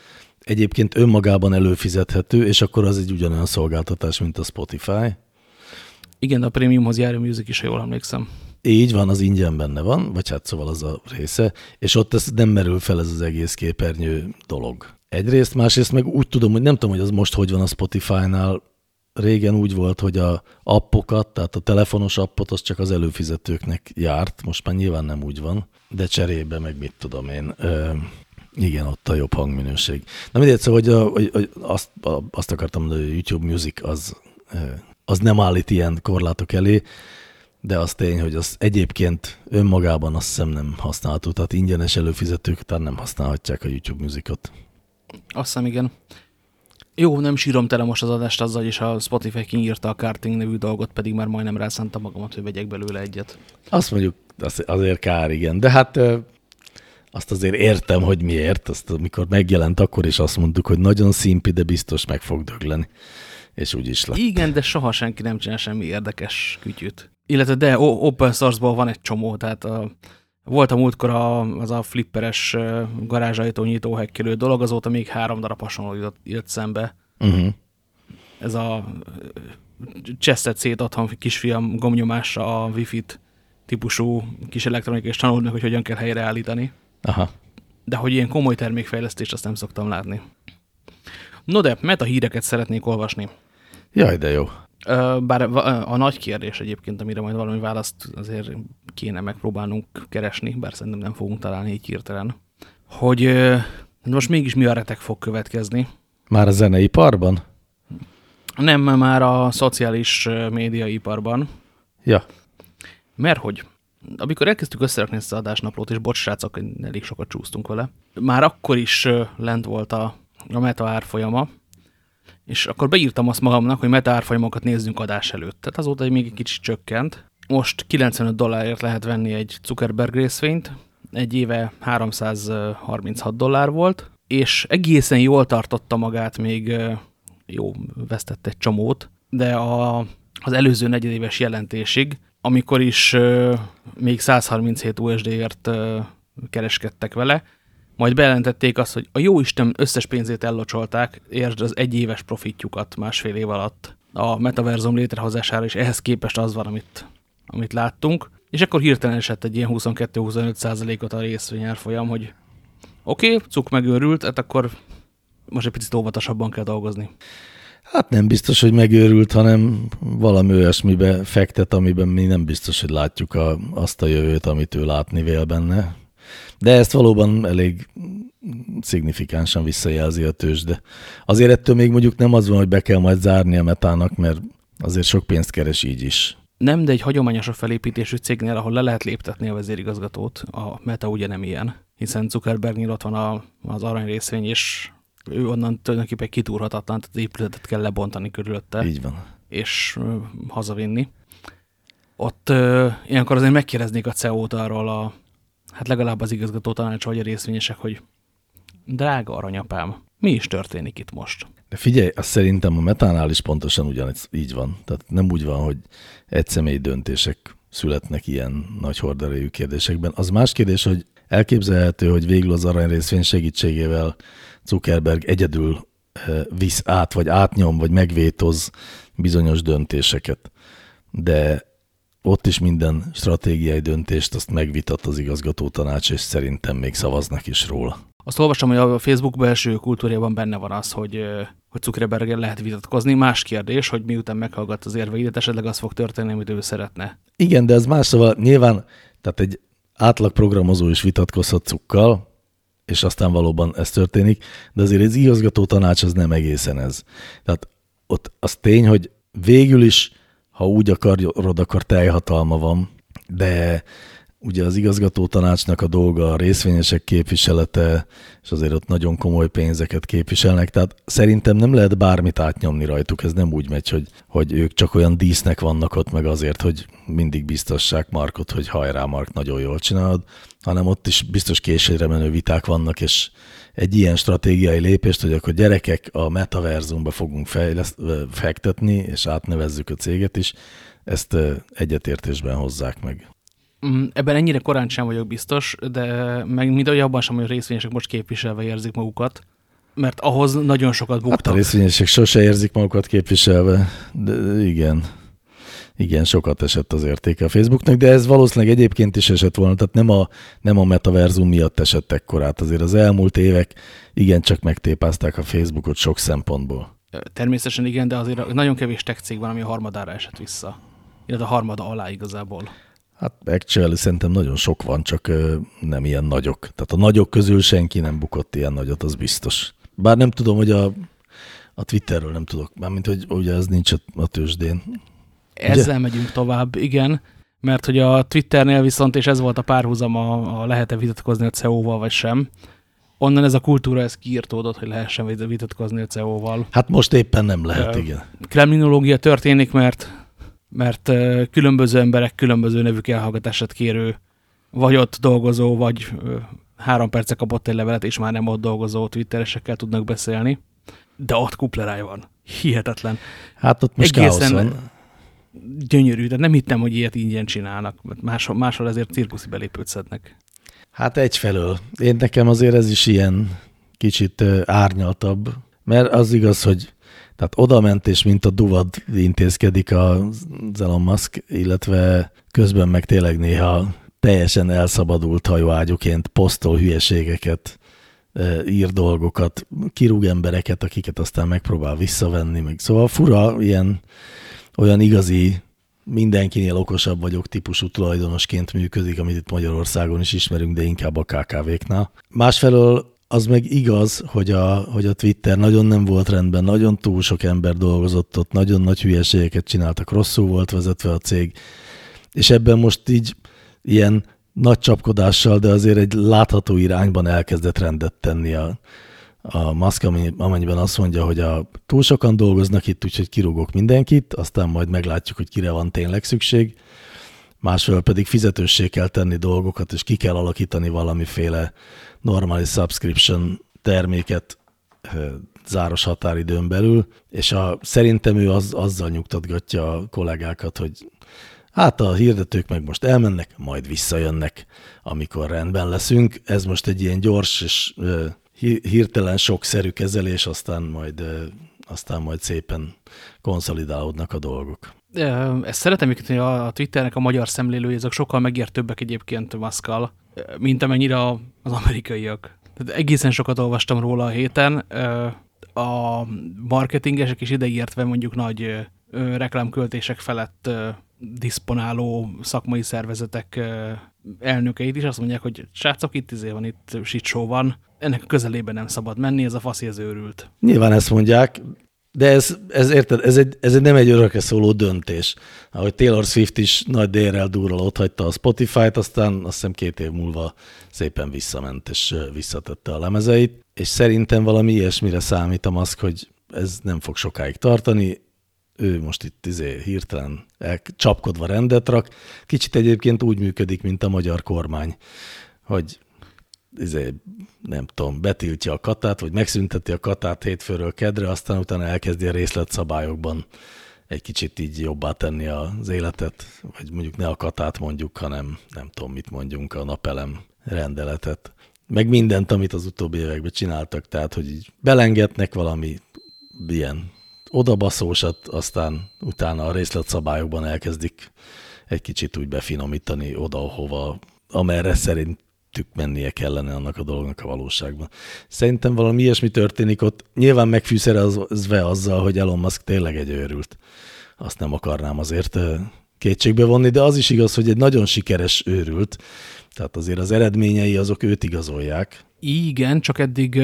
egyébként önmagában előfizethető, és akkor az egy ugyanolyan szolgáltatás, mint a Spotify. Igen, a prémiumhoz járó music is, ha jól emlékszem. Így van, az ingyen benne van, vagy hát szóval az a része, és ott ez nem merül fel ez az egész képernyő dolog. Egyrészt, másrészt meg úgy tudom, hogy nem tudom, hogy az most hogy van a Spotify-nál, régen úgy volt, hogy a appokat, tehát a telefonos appot, az csak az előfizetőknek járt, most már nyilván nem úgy van, de cserébe meg mit tudom én, ö, igen, ott a jobb hangminőség. Na mindegy, szóval, hogy, a, hogy, hogy azt, azt akartam hogy a YouTube Music az, az nem állít ilyen korlátok elé, de az tény, hogy az egyébként önmagában azt hiszem nem használható, tehát ingyenes előfizetők után nem használhatják a YouTube Musicot. Azt hiszem, igen. Jó, nem sírom tele most az adást azzal, és a Spotify kinyírta a Karting nevű dolgot, pedig már majdnem rászántam magamat, hogy vegyek belőle egyet. Azt mondjuk, azért kár, igen. De hát azt azért értem, hogy miért. Azt amikor megjelent, akkor is azt mondtuk, hogy nagyon szimpi, de biztos meg fog dögleni. És úgy is lett. Igen, de soha senki nem csinál semmi érdekes kütyűt. Illetve de open source-ból van egy csomó, tehát a, volt a múltkor a, az a flipperes garázsajtó nyitó hekkelő dolog, azóta még három darab hasonló jött, jött szembe. Uh -huh. Ez a cseszett szét otthon kisfiam gomnyomásra a wifi-t típusú kis tanuld meg, hogy hogyan kell helyreállítani. Aha. De hogy ilyen komoly termékfejlesztést azt nem szoktam látni. No de, meta híreket szeretnék olvasni. Jaj, de jó. Bár a nagy kérdés egyébként, amire majd valami választ azért kéne megpróbálnunk keresni, bár szerintem nem fogunk találni így hirtelen, hogy most mégis mi a retek fog következni. Már a zeneiparban? Nem, már a szociális médiaiparban. Ja. Mert hogy amikor elkezdtük összerakni ezt az adásnaplót, és bocs, srácok, elég sokat csúsztunk vele, már akkor is lent volt a, a meta árfolyama, és akkor beírtam azt magamnak, hogy meta nézzünk adás előtt. Tehát azóta még egy kicsit csökkent. Most 95 dollárért lehet venni egy Zuckerberg részvényt, egy éve 336 dollár volt, és egészen jól tartotta magát, még jó, vesztett egy csomót, de a, az előző negyedéves jelentésig amikor is még 137 USD-ért kereskedtek vele, majd bejelentették azt, hogy a jó Isten összes pénzét ellocsolták, értsd az egyéves profitjukat másfél év alatt a metaverzum létrehozására, és ehhez képest az van, amit, amit láttunk. És akkor hirtelen esett egy ilyen 22-25 százalékot a részvényárfolyam, hogy oké, okay, cuk megőrült, hát akkor most egy picit óvatosabban kell dolgozni. Hát nem biztos, hogy megőrült, hanem valami olyasmibe fektet, amiben mi nem biztos, hogy látjuk a, azt a jövőt, amit ő látni vél benne. De ezt valóban elég szignifikánsan visszajelzi a tőzs, de azért ettől még mondjuk nem az van, hogy be kell majd zárni a metának, mert azért sok pénzt keres így is. Nem, de egy hagyományosabb felépítésű cégnél, ahol le lehet léptetni a vezérigazgatót, a meta ugye nem ilyen, hiszen Zuckerbergnél ott van a, az arany részvény, és ő onnan tulajdonképpen kitúrhatatlan, tehát az épületet kell lebontani körülötte. Így van. És hazavinni. Ott uh, ilyenkor azért megkérdeznék a CEO-t arról a, hát legalább az igazgató tanács vagy a részvényesek, hogy drága aranyapám, mi is történik itt most? De figyelj, azt szerintem a metánál is pontosan ugyanez így van. Tehát nem úgy van, hogy egy személy döntések születnek ilyen nagy horderejű kérdésekben. Az más kérdés, hogy elképzelhető, hogy végül az arany részvény segítségével Zuckerberg egyedül eh, visz át, vagy átnyom, vagy megvétoz bizonyos döntéseket. De ott is minden stratégiai döntést azt megvitat az igazgató tanács, és szerintem még szavaznak is róla. Azt olvastam, hogy a Facebook belső kultúrjában benne van az, hogy, hogy Zuckerberg lehet vitatkozni. Más kérdés, hogy miután meghallgat az érveidet, esetleg az fog történni, amit ő szeretne. Igen, de ez más, szóval nyilván, tehát egy átlag programozó is vitatkozhat cukkal, és aztán valóban ez történik, de azért az igazgató tanács az nem egészen ez. Tehát ott az tény, hogy végül is, ha úgy akarod, akkor teljhatalma van, de ugye az igazgató tanácsnak a dolga a részvényesek képviselete, és azért ott nagyon komoly pénzeket képviselnek, tehát szerintem nem lehet bármit átnyomni rajtuk, ez nem úgy megy, hogy, hogy ők csak olyan dísznek vannak ott meg azért, hogy mindig biztassák Markot, hogy hajrá Mark, nagyon jól csinálod, hanem ott is biztos későre menő viták vannak, és egy ilyen stratégiai lépést, hogy akkor gyerekek a metaverzumba fogunk fejleszt, fektetni, és átnevezzük a céget is, ezt egyetértésben hozzák meg. Mm, ebben ennyire korán sem vagyok biztos, de meg mind abban sem, hogy a részvényesek most képviselve érzik magukat, mert ahhoz nagyon sokat buktak. Hát a részvényesek sose érzik magukat képviselve, de igen. Igen, sokat esett az értéke a Facebooknak, de ez valószínűleg egyébként is esett volna, tehát nem a, nem a metaverzum miatt esett ekkorát. Azért az elmúlt évek igencsak megtépázták a Facebookot sok szempontból. Természetesen igen, de azért nagyon kevés tech cég van, ami a harmadára esett vissza. Illetve a harmada alá igazából. Hát actually szerintem nagyon sok van, csak nem ilyen nagyok. Tehát a nagyok közül senki nem bukott ilyen nagyot, az biztos. Bár nem tudom, hogy a, a Twitterről nem tudok, mármint, hogy ugye ez nincs a, a tőzsdén. Ezzel ugye? megyünk tovább, igen, mert hogy a Twitternél viszont, és ez volt a párhuzam, a, a lehet-e vitatkozni a CEO-val vagy sem, onnan ez a kultúra ez kiirtódott, hogy lehessen vitatkozni a CEO-val. Hát most éppen nem lehet, uh, igen. Kremlinológia történik, mert mert különböző emberek különböző nevük elhallgatását kérő, vagy ott dolgozó, vagy három perce kapott egy levelet, és már nem ott dolgozó twitteresekkel tudnak beszélni. De ott kupleráj van. Hihetetlen. Hát ott most Egészen van. Gyönyörű, de nem hittem, hogy ilyet ingyen csinálnak, mert máshol, máshol ezért cirkuszi belépőt szednek. Hát egyfelől. Én nekem azért ez is ilyen kicsit árnyaltabb, mert az igaz, hogy tehát oda ment, és mint a duvad intézkedik az Elon Musk, illetve közben meg tényleg néha teljesen elszabadult hajóágyuként posztol hülyeségeket, ír dolgokat, kirúg embereket, akiket aztán megpróbál visszavenni. Meg. Szóval fura, ilyen olyan igazi mindenkinél okosabb vagyok típusú tulajdonosként működik, amit itt Magyarországon is ismerünk, de inkább a KKV-knál. Másfelől az meg igaz, hogy a, hogy a Twitter nagyon nem volt rendben, nagyon túl sok ember dolgozott ott, nagyon nagy hülyeségeket csináltak, rosszul volt vezetve a cég, és ebben most így ilyen nagy csapkodással, de azért egy látható irányban elkezdett rendet tenni a, a Musk, amennyiben azt mondja, hogy a, túl sokan dolgoznak itt, úgyhogy kirúgok mindenkit, aztán majd meglátjuk, hogy kire van tényleg szükség. Másfelől pedig fizetőssé kell tenni dolgokat, és ki kell alakítani valamiféle normális subscription terméket záros határidőn belül, és a, szerintem ő az, azzal nyugtatgatja a kollégákat, hogy hát a hirdetők meg most elmennek, majd visszajönnek, amikor rendben leszünk. Ez most egy ilyen gyors és hirtelen sokszerű kezelés, aztán majd, aztán majd szépen konszolidálódnak a dolgok. Ezt szeretem hogy a Twitternek a magyar szemlélői, ezek sokkal megértőbbek egyébként Maszkal, mint amennyire az amerikaiak. Tehát egészen sokat olvastam róla a héten. A marketingesek is ideértve mondjuk nagy reklámköltések felett diszponáló szakmai szervezetek elnökeit is azt mondják, hogy srácok, itt izé van, itt shit show van, ennek a közelében nem szabad menni, ez a faszi, ez őrült. Nyilván ezt mondják, de ez, ez érted, ez, egy, ez egy nem egy örökre szóló döntés. Ahogy Taylor Swift is nagy dérrel durral ott hagyta a Spotify-t, aztán azt hiszem két év múlva szépen visszament és visszatette a lemezeit, és szerintem valami ilyesmire számít a maszk, hogy ez nem fog sokáig tartani, ő most itt izé hirtelen csapkodva rendet rak. Kicsit egyébként úgy működik, mint a magyar kormány, hogy izé, nem tudom, betiltja a katát, vagy megszünteti a katát hétfőről kedre, aztán utána elkezdi a részletszabályokban egy kicsit így jobbá tenni az életet, vagy mondjuk ne a katát mondjuk, hanem nem tudom, mit mondjunk, a napelem rendeletet. Meg mindent, amit az utóbbi években csináltak, tehát, hogy így belengetnek valami ilyen odabaszósat, aztán utána a részletszabályokban elkezdik egy kicsit úgy befinomítani oda, hova, amerre szerint tük mennie kellene annak a dolognak a valóságban. Szerintem valami ilyesmi történik ott. Nyilván megfűszerezve azzal, hogy Elon Musk tényleg egy őrült. Azt nem akarnám azért kétségbe vonni, de az is igaz, hogy egy nagyon sikeres őrült. Tehát azért az eredményei azok őt igazolják. Igen, csak eddig,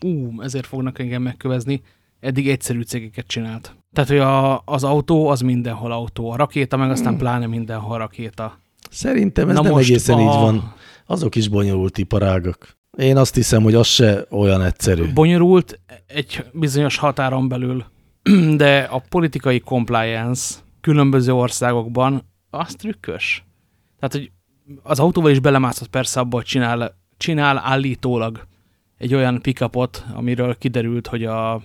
ú, ezért fognak engem megkövezni, eddig egyszerű cégeket csinált. Tehát, hogy a, az autó az mindenhol autó, a rakéta meg aztán hmm. pláne mindenhol rakéta. Szerintem ez Na nem egészen a... így van azok is bonyolult iparágak. Én azt hiszem, hogy az se olyan egyszerű. Bonyolult egy bizonyos határon belül, de a politikai compliance különböző országokban az trükkös. Tehát, hogy az autóval is belemászott persze abba, hogy csinál, csinál állítólag egy olyan pickupot, amiről kiderült, hogy a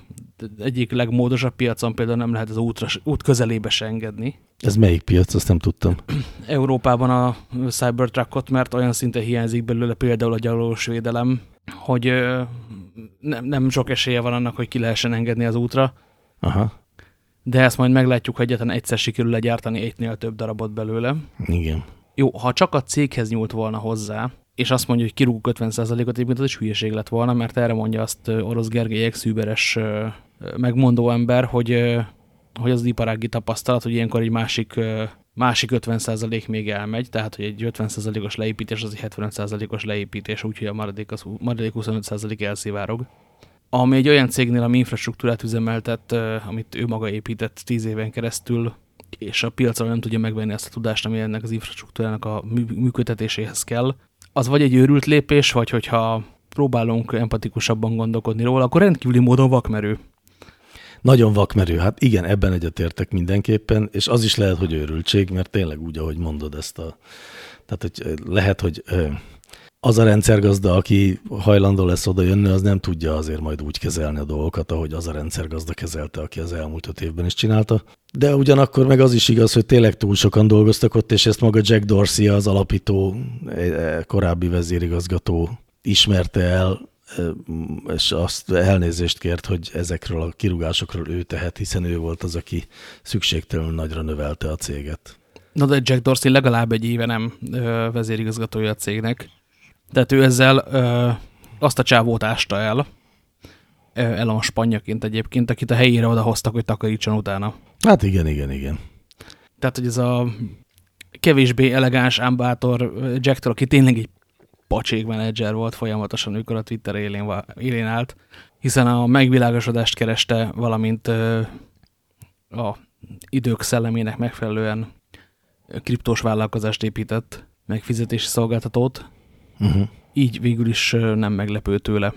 egyik legmódosabb piacon például nem lehet az útra, út közelébe se engedni. Ez melyik piac? Azt nem tudtam. Európában a Cybertruckot, mert olyan szinte hiányzik belőle például a gyalogos védelem, hogy nem, nem sok esélye van annak, hogy ki lehessen engedni az útra. Aha. De ezt majd meglátjuk, hogy egyetlen egyszer sikerül legyártani egynél több darabot belőle. Igen. Jó, ha csak a céghez nyúlt volna hozzá, és azt mondja, hogy kirúgunk 50%-ot, egyébként az is hülyeség lett volna, mert erre mondja azt Orosz Gergely ex megmondó ember, hogy, hogy az iparági tapasztalat, hogy ilyenkor egy másik, másik 50% még elmegy, tehát hogy egy 50%-os leépítés az egy 75%-os leépítés, úgyhogy a maradék, az, maradék 25% elszivárog. Ami egy olyan cégnél, ami infrastruktúrát üzemeltet, amit ő maga épített 10 éven keresztül, és a piacon nem tudja megvenni azt a tudást, ami ennek az infrastruktúrának a működtetéséhez kell, az vagy egy őrült lépés, vagy hogyha próbálunk empatikusabban gondolkodni róla, akkor rendkívüli módon vakmerő. Nagyon vakmerő, hát igen, ebben egyetértek mindenképpen, és az is lehet, hogy őrültség, mert tényleg úgy, ahogy mondod ezt a... Tehát hogy lehet, hogy az a rendszergazda, aki hajlandó lesz oda jönni, az nem tudja azért majd úgy kezelni a dolgokat, ahogy az a rendszergazda kezelte, aki az elmúlt öt évben is csinálta. De ugyanakkor meg az is igaz, hogy tényleg túl sokan dolgoztak ott, és ezt maga Jack Dorsey, az alapító, e, e, korábbi vezérigazgató ismerte el, e, és azt elnézést kért, hogy ezekről a kirúgásokról ő tehet, hiszen ő volt az, aki szükségtelenül nagyra növelte a céget. Na de Jack Dorsey legalább egy éve nem vezérigazgatója a cégnek. Tehát ő ezzel ö, azt a csávót ásta el, Elon Spanyaként egyébként, akit a helyére odahoztak, hogy takarítson utána. Hát igen, igen, igen. Tehát, hogy ez a kevésbé elegáns ámbátor Jacktől, aki tényleg egy pacsék menedzser volt folyamatosan, amikor a Twitter élén, élén állt, hiszen a megvilágosodást kereste, valamint a idők szellemének megfelelően kriptós vállalkozást épített, megfizetési szolgáltatót, uh -huh. így végül is nem meglepő tőle.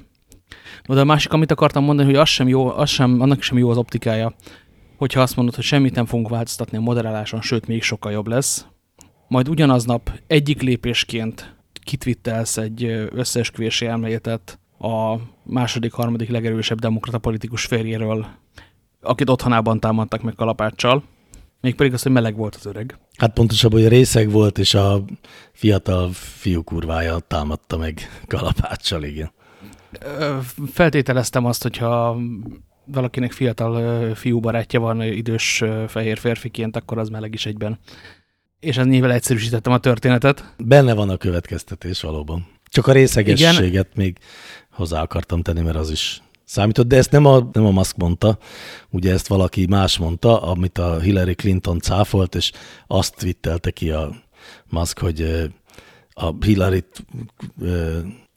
No, de a másik, amit akartam mondani, hogy az sem jó, az sem, annak sem jó az optikája, hogyha azt mondod, hogy semmit nem fogunk változtatni a moderáláson, sőt, még sokkal jobb lesz, majd ugyanaznap egyik lépésként kitvittelsz egy összeesküvési elméletet a második, harmadik legerősebb demokrata politikus férjéről, akit otthonában támadtak meg kalapáccsal, mégpedig az, hogy meleg volt az öreg. Hát pontosabban, hogy részeg volt, és a fiatal fiú kurvája támadta meg kalapáccsal, igen feltételeztem azt, hogyha valakinek fiatal fiú barátja van idős fehér férfiként, akkor az meleg is egyben. És ez nyilván egyszerűsítettem a történetet. Benne van a következtetés valóban. Csak a részegességet Igen. még hozzá akartam tenni, mert az is számított, de ezt nem a, nem a Musk mondta, ugye ezt valaki más mondta, amit a Hillary Clinton cáfolt, és azt twittelte ki a Musk, hogy a Hillary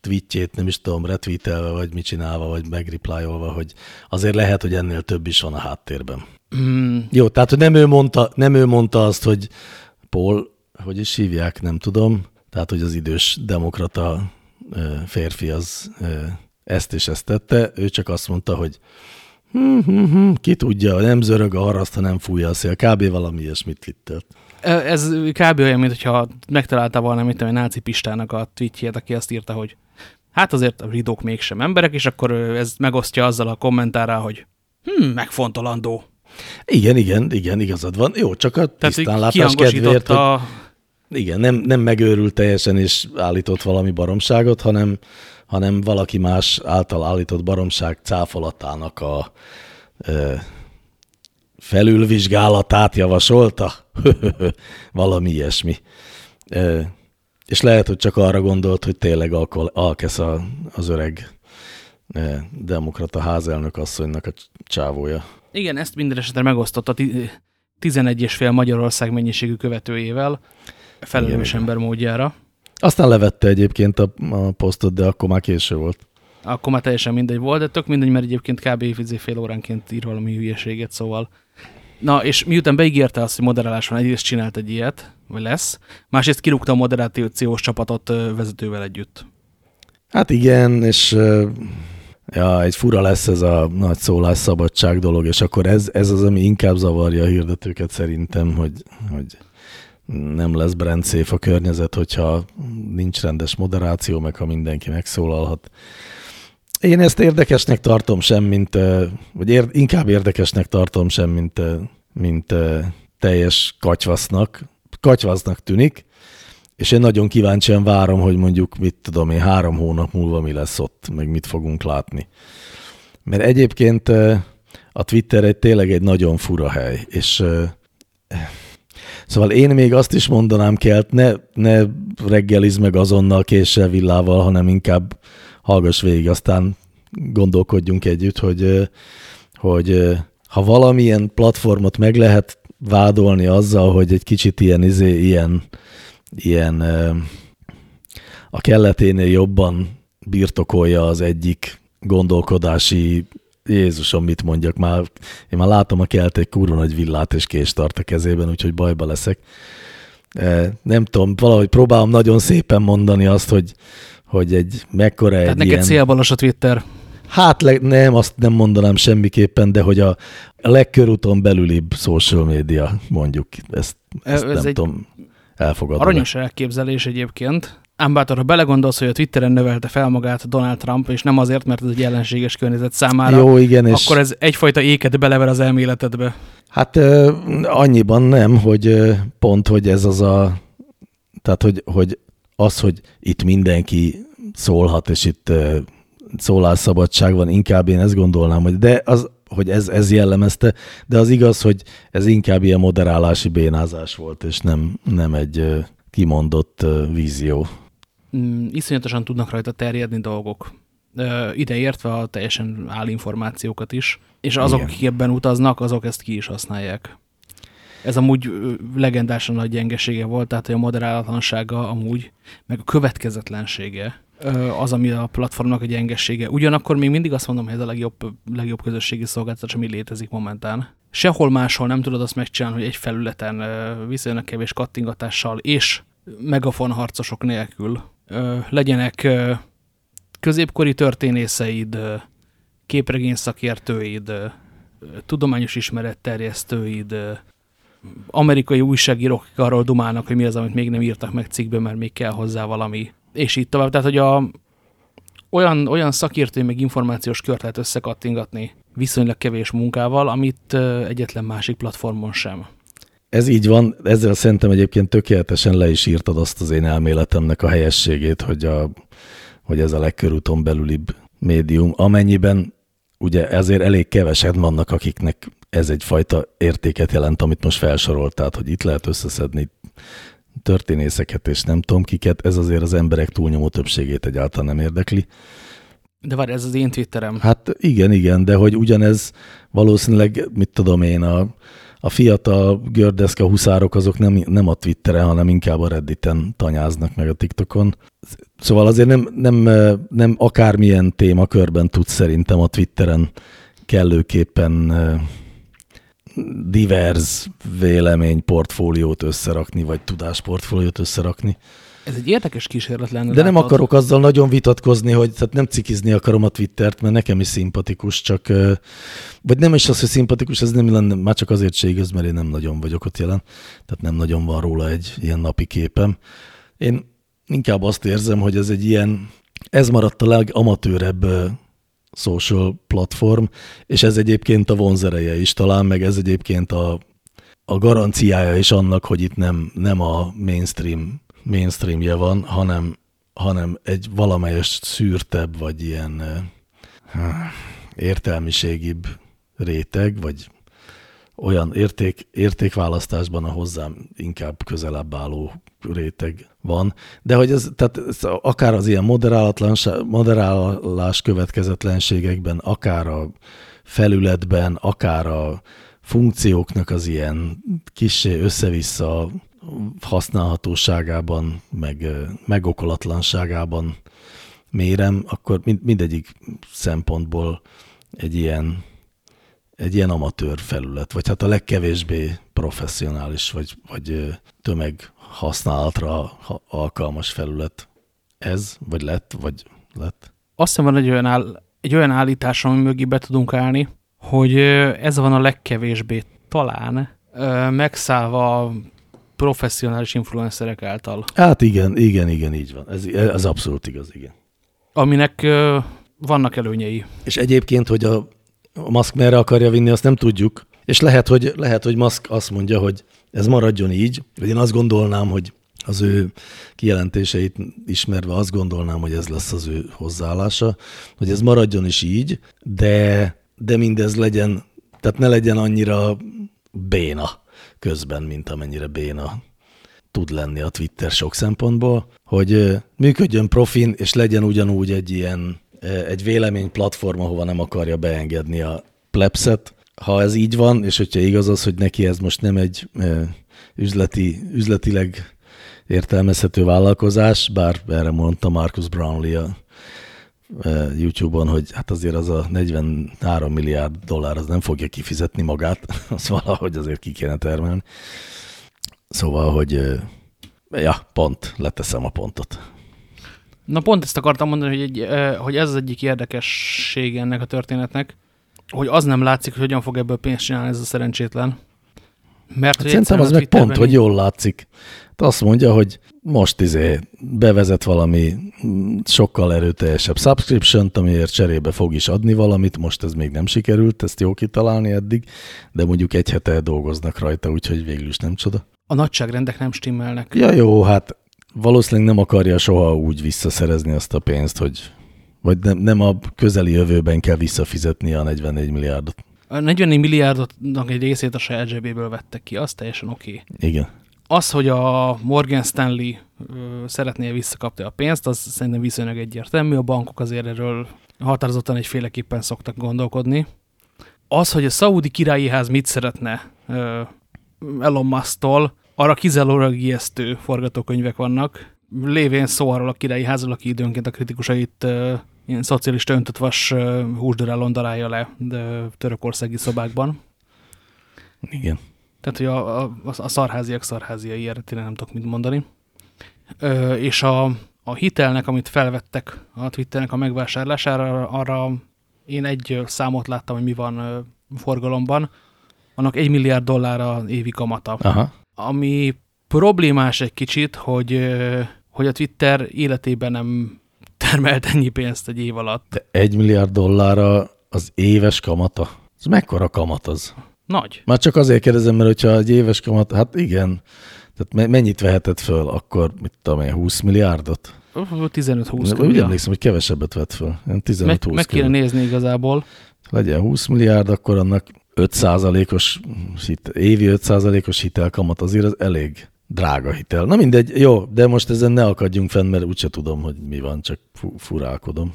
tweetjét, nem is tudom, retweetelve, vagy mit csinálva, vagy megreplyolva, hogy azért lehet, hogy ennél több is van a háttérben. Mm. Jó, tehát hogy nem ő, mondta, nem ő mondta azt, hogy Paul, hogy is hívják, nem tudom, tehát hogy az idős demokrata férfi az ezt és ezt tette, ő csak azt mondta, hogy hm, hm, hm, ki tudja, nem zörög a haraszt, ha nem fújja a szél. Kb. valami ilyesmit twittelt. Ez kb. olyan, mintha megtalálta volna, mint a náci Pistának a tweetjét, aki azt írta, hogy hát azért a zsidók mégsem emberek, és akkor ez megosztja azzal a kommentárral, hogy hm, megfontolandó. Igen, igen, igen, igazad van. Jó, csak a tisztán látás kedvéért, a... hogy igen, nem, nem megőrült teljesen és állított valami baromságot, hanem, hanem valaki más által állított baromság cáfolatának a e, felülvizsgálatát javasolta. valami ilyesmi. E, és lehet, hogy csak arra gondolt, hogy tényleg alkol, alkesz a, az öreg eh, demokrata házelnök asszonynak a csávója. Igen, ezt minden esetre megosztott a 11,5 Magyarország mennyiségű követőjével, felelős ember módjára. Aztán levette egyébként a, a posztot, de akkor már késő volt. Akkor már teljesen mindegy volt, de tök mindegy, mert egyébként kb. fél óránként ír valami hülyeséget, szóval Na, és miután beígérte azt, hogy moderálás van, egyrészt csinált egy ilyet, vagy lesz, másrészt kirúgta a moderációs csapatot vezetővel együtt. Hát igen, és ja, egy fura lesz ez a nagy szólásszabadság dolog, és akkor ez, ez az, ami inkább zavarja a hirdetőket szerintem, hogy, hogy nem lesz brand a környezet, hogyha nincs rendes moderáció, meg ha mindenki megszólalhat. Én ezt érdekesnek tartom sem, mint, vagy ér, inkább érdekesnek tartom sem, mint, mint teljes katyvasznak. Katyvasznak tűnik, és én nagyon kíváncsian várom, hogy mondjuk, mit tudom én, három hónap múlva mi lesz ott, meg mit fogunk látni. Mert egyébként a Twitter egy tényleg egy nagyon fura hely, és Szóval én még azt is mondanám kelt, ne, ne reggeliz meg azonnal késsel villával, hanem inkább hallgass végig, aztán gondolkodjunk együtt, hogy, hogy ha valamilyen platformot meg lehet vádolni azzal, hogy egy kicsit ilyen, izé, ilyen, ilyen a kelleténél jobban birtokolja az egyik gondolkodási Jézusom, mit mondjak, már, én már látom a kelt egy kurva nagy villát és kés tart a kezében, úgyhogy bajba leszek. Nem tudom, valahogy próbálom nagyon szépen mondani azt, hogy, hogy egy mekkora Tehát egy neked ilyen... célbalos a Twitter. Hát le, nem, azt nem mondanám semmiképpen, de hogy a, a legkörúton belülibb social media, mondjuk, ezt, ezt Ez nem egy tudom elfogadni. Aranyos elképzelés egyébként, Ám bátor, ha belegondolsz, hogy a Twitteren növelte fel magát Donald Trump, és nem azért, mert ez egy ellenséges környezet számára, Jó, igen, és akkor ez egyfajta éket belever az elméletedbe. Hát annyiban nem, hogy pont, hogy ez az a, tehát hogy, hogy az, hogy itt mindenki szólhat, és itt szólásszabadság van, inkább én ezt gondolnám, hogy de az, hogy ez, ez jellemezte, de az igaz, hogy ez inkább ilyen moderálási bénázás volt, és nem, nem egy kimondott vízió. Mm, iszonyatosan tudnak rajta terjedni dolgok. Ideértve a teljesen állinformációkat is, és azok, Igen. akik ebben utaznak, azok ezt ki is használják. Ez amúgy legendásan nagy gyengesége volt, tehát a moderálatlansága amúgy, meg a következetlensége az, ami a platformnak a gyengesége. Ugyanakkor még mindig azt mondom, hogy ez a legjobb, legjobb közösségi szolgáltatás, ami létezik momentán. Sehol máshol nem tudod azt megcsinálni, hogy egy felületen viszonylag kevés kattingatással és megafonharcosok nélkül legyenek középkori történészeid, képregény szakértőid, tudományos ismeretterjesztőid, amerikai újságírók arról dumálnak, hogy mi az, amit még nem írtak meg cikkbe, mert még kell hozzá valami, és így tovább. Tehát, hogy a, olyan, olyan szakértői meg információs kört lehet összekattingatni viszonylag kevés munkával, amit egyetlen másik platformon sem. Ez így van, ezzel szerintem egyébként tökéletesen le is írtad azt az én elméletemnek a helyességét, hogy, a, hogy ez a legkörúton belülibb médium, amennyiben ugye ezért elég kevesen vannak, akiknek ez egyfajta értéket jelent, amit most felsorolt, tehát hogy itt lehet összeszedni történészeket, és nem tudom kiket, ez azért az emberek túlnyomó többségét egyáltalán nem érdekli. De várj, ez az én Twitterem. Hát igen, igen, de hogy ugyanez valószínűleg, mit tudom én, a a fiatal gördeszka huszárok azok nem, nem a Twitteren, hanem inkább a Redditen tanyáznak meg a TikTokon. Szóval azért nem, nem, nem akármilyen témakörben tudsz szerintem a Twitteren kellőképpen divers véleményportfóliót összerakni, vagy tudásportfóliót összerakni. Ez egy érdekes kísérlet lenne. De nem akarok azzal nagyon vitatkozni, hogy tehát nem cikizni akarom a Twittert, mert nekem is szimpatikus, csak vagy nem is az, hogy szimpatikus, ez nem lenne, már csak azért se igaz, mert én nem nagyon vagyok ott jelen, tehát nem nagyon van róla egy ilyen napi képem. Én inkább azt érzem, hogy ez egy ilyen, ez maradt a legamatőrebb social platform, és ez egyébként a vonzereje is talán, meg ez egyébként a, a garanciája is annak, hogy itt nem, nem a mainstream mainstreamje van, hanem, hanem egy valamelyes szűrtebb, vagy ilyen értelmiségibb réteg, vagy olyan érték, értékválasztásban a hozzám inkább közelebb álló réteg van, de hogy ez, tehát ez akár az ilyen moderálás következetlenségekben, akár a felületben, akár a funkcióknak az ilyen kisé össze-vissza használhatóságában, meg megokolatlanságában mérem, akkor mind, mindegyik szempontból egy ilyen, egy ilyen amatőr felület, vagy hát a legkevésbé professzionális, vagy, vagy tömeg használatra alkalmas felület. Ez, vagy lett, vagy lett? Azt hiszem van egy olyan, áll, egy olyan állítás, ami mögé be tudunk állni, hogy ez van a legkevésbé talán megszállva professzionális influencerek által. Hát igen, igen, igen, így van. Ez, ez abszolút igaz, igen. Aminek uh, vannak előnyei. És egyébként, hogy a, a Musk merre akarja vinni, azt nem tudjuk. És lehet, hogy, lehet, hogy Musk azt mondja, hogy ez maradjon így, vagy én azt gondolnám, hogy az ő kijelentéseit ismerve azt gondolnám, hogy ez lesz az ő hozzáállása, hogy ez maradjon is így, de, de mindez legyen, tehát ne legyen annyira béna közben, mint amennyire béna tud lenni a Twitter sok szempontból, hogy működjön profin, és legyen ugyanúgy egy ilyen egy vélemény platform, ahova nem akarja beengedni a plebszet. Ha ez így van, és hogyha igaz az, hogy neki ez most nem egy üzleti, üzletileg értelmezhető vállalkozás, bár erre mondta Marcus Brownlee a YouTube-on, hogy hát azért az a 43 milliárd dollár az nem fogja kifizetni magát, az valahogy azért ki kéne termelni. Szóval, hogy ja, pont, leteszem a pontot. Na pont ezt akartam mondani, hogy, egy, hogy ez az egyik érdekesség ennek a történetnek, hogy az nem látszik, hogy hogyan fog ebből pénzt csinálni ez a szerencsétlen. Mert hát szerintem az meg pont, hogy jól látszik. Hát azt mondja, hogy most izé bevezet valami sokkal erőteljesebb subscription amiért cserébe fog is adni valamit, most ez még nem sikerült, ezt jó kitalálni eddig, de mondjuk egy hete dolgoznak rajta, úgyhogy végül is nem csoda. A nagyságrendek nem stimmelnek. Ja jó, hát valószínűleg nem akarja soha úgy visszaszerezni azt a pénzt, hogy vagy nem, nem a közeli jövőben kell visszafizetni a 44 milliárdot. A 44 milliárdotnak egy részét a saját zsebéből vettek ki, az teljesen oké. Okay. Igen. Az, hogy a Morgan Stanley ö, szeretné visszakapni a pénzt, az szerintem viszonylag egyértelmű. A bankok azért erről határozottan egyféleképpen szoktak gondolkodni. Az, hogy a szaudi királyi ház mit szeretne ö, Elon Musk-tól, arra kizárólag ijesztő forgatókönyvek vannak. Lévén szó arról a királyi házról, aki időnként a kritikusait ilyen szocialista öntötvas húsdörálon darálja le de törökországi szobákban. Igen. Tehát, hogy a, a, a szarháziak szarháziai, erre tényleg nem tudok mit mondani. Ö, és a, a hitelnek, amit felvettek a Twitternek a megvásárlására, arra én egy számot láttam, hogy mi van forgalomban. Annak egy milliárd dollár a évi kamata. Aha. Ami problémás egy kicsit, hogy, hogy a Twitter életében nem termelt ennyi pénzt egy év alatt. De egy milliárd dollárra az éves kamata? Ez mekkora kamat az? Nagy. Már csak azért kérdezem, mert hogyha egy éves kamat, hát igen, tehát mennyit vehetett föl, akkor mit tudom én, 20 milliárdot? 15-20 Úgy emlékszem, hogy kevesebbet vett föl. 15-20 meg, meg kéne nézni igazából. Legyen 20 milliárd, akkor annak 5%-os évi 5%-os hitelkamat azért az elég drága hitel. Na mindegy, jó, de most ezen ne akadjunk fenn, mert úgyse tudom, hogy mi van, csak fu furálkodom.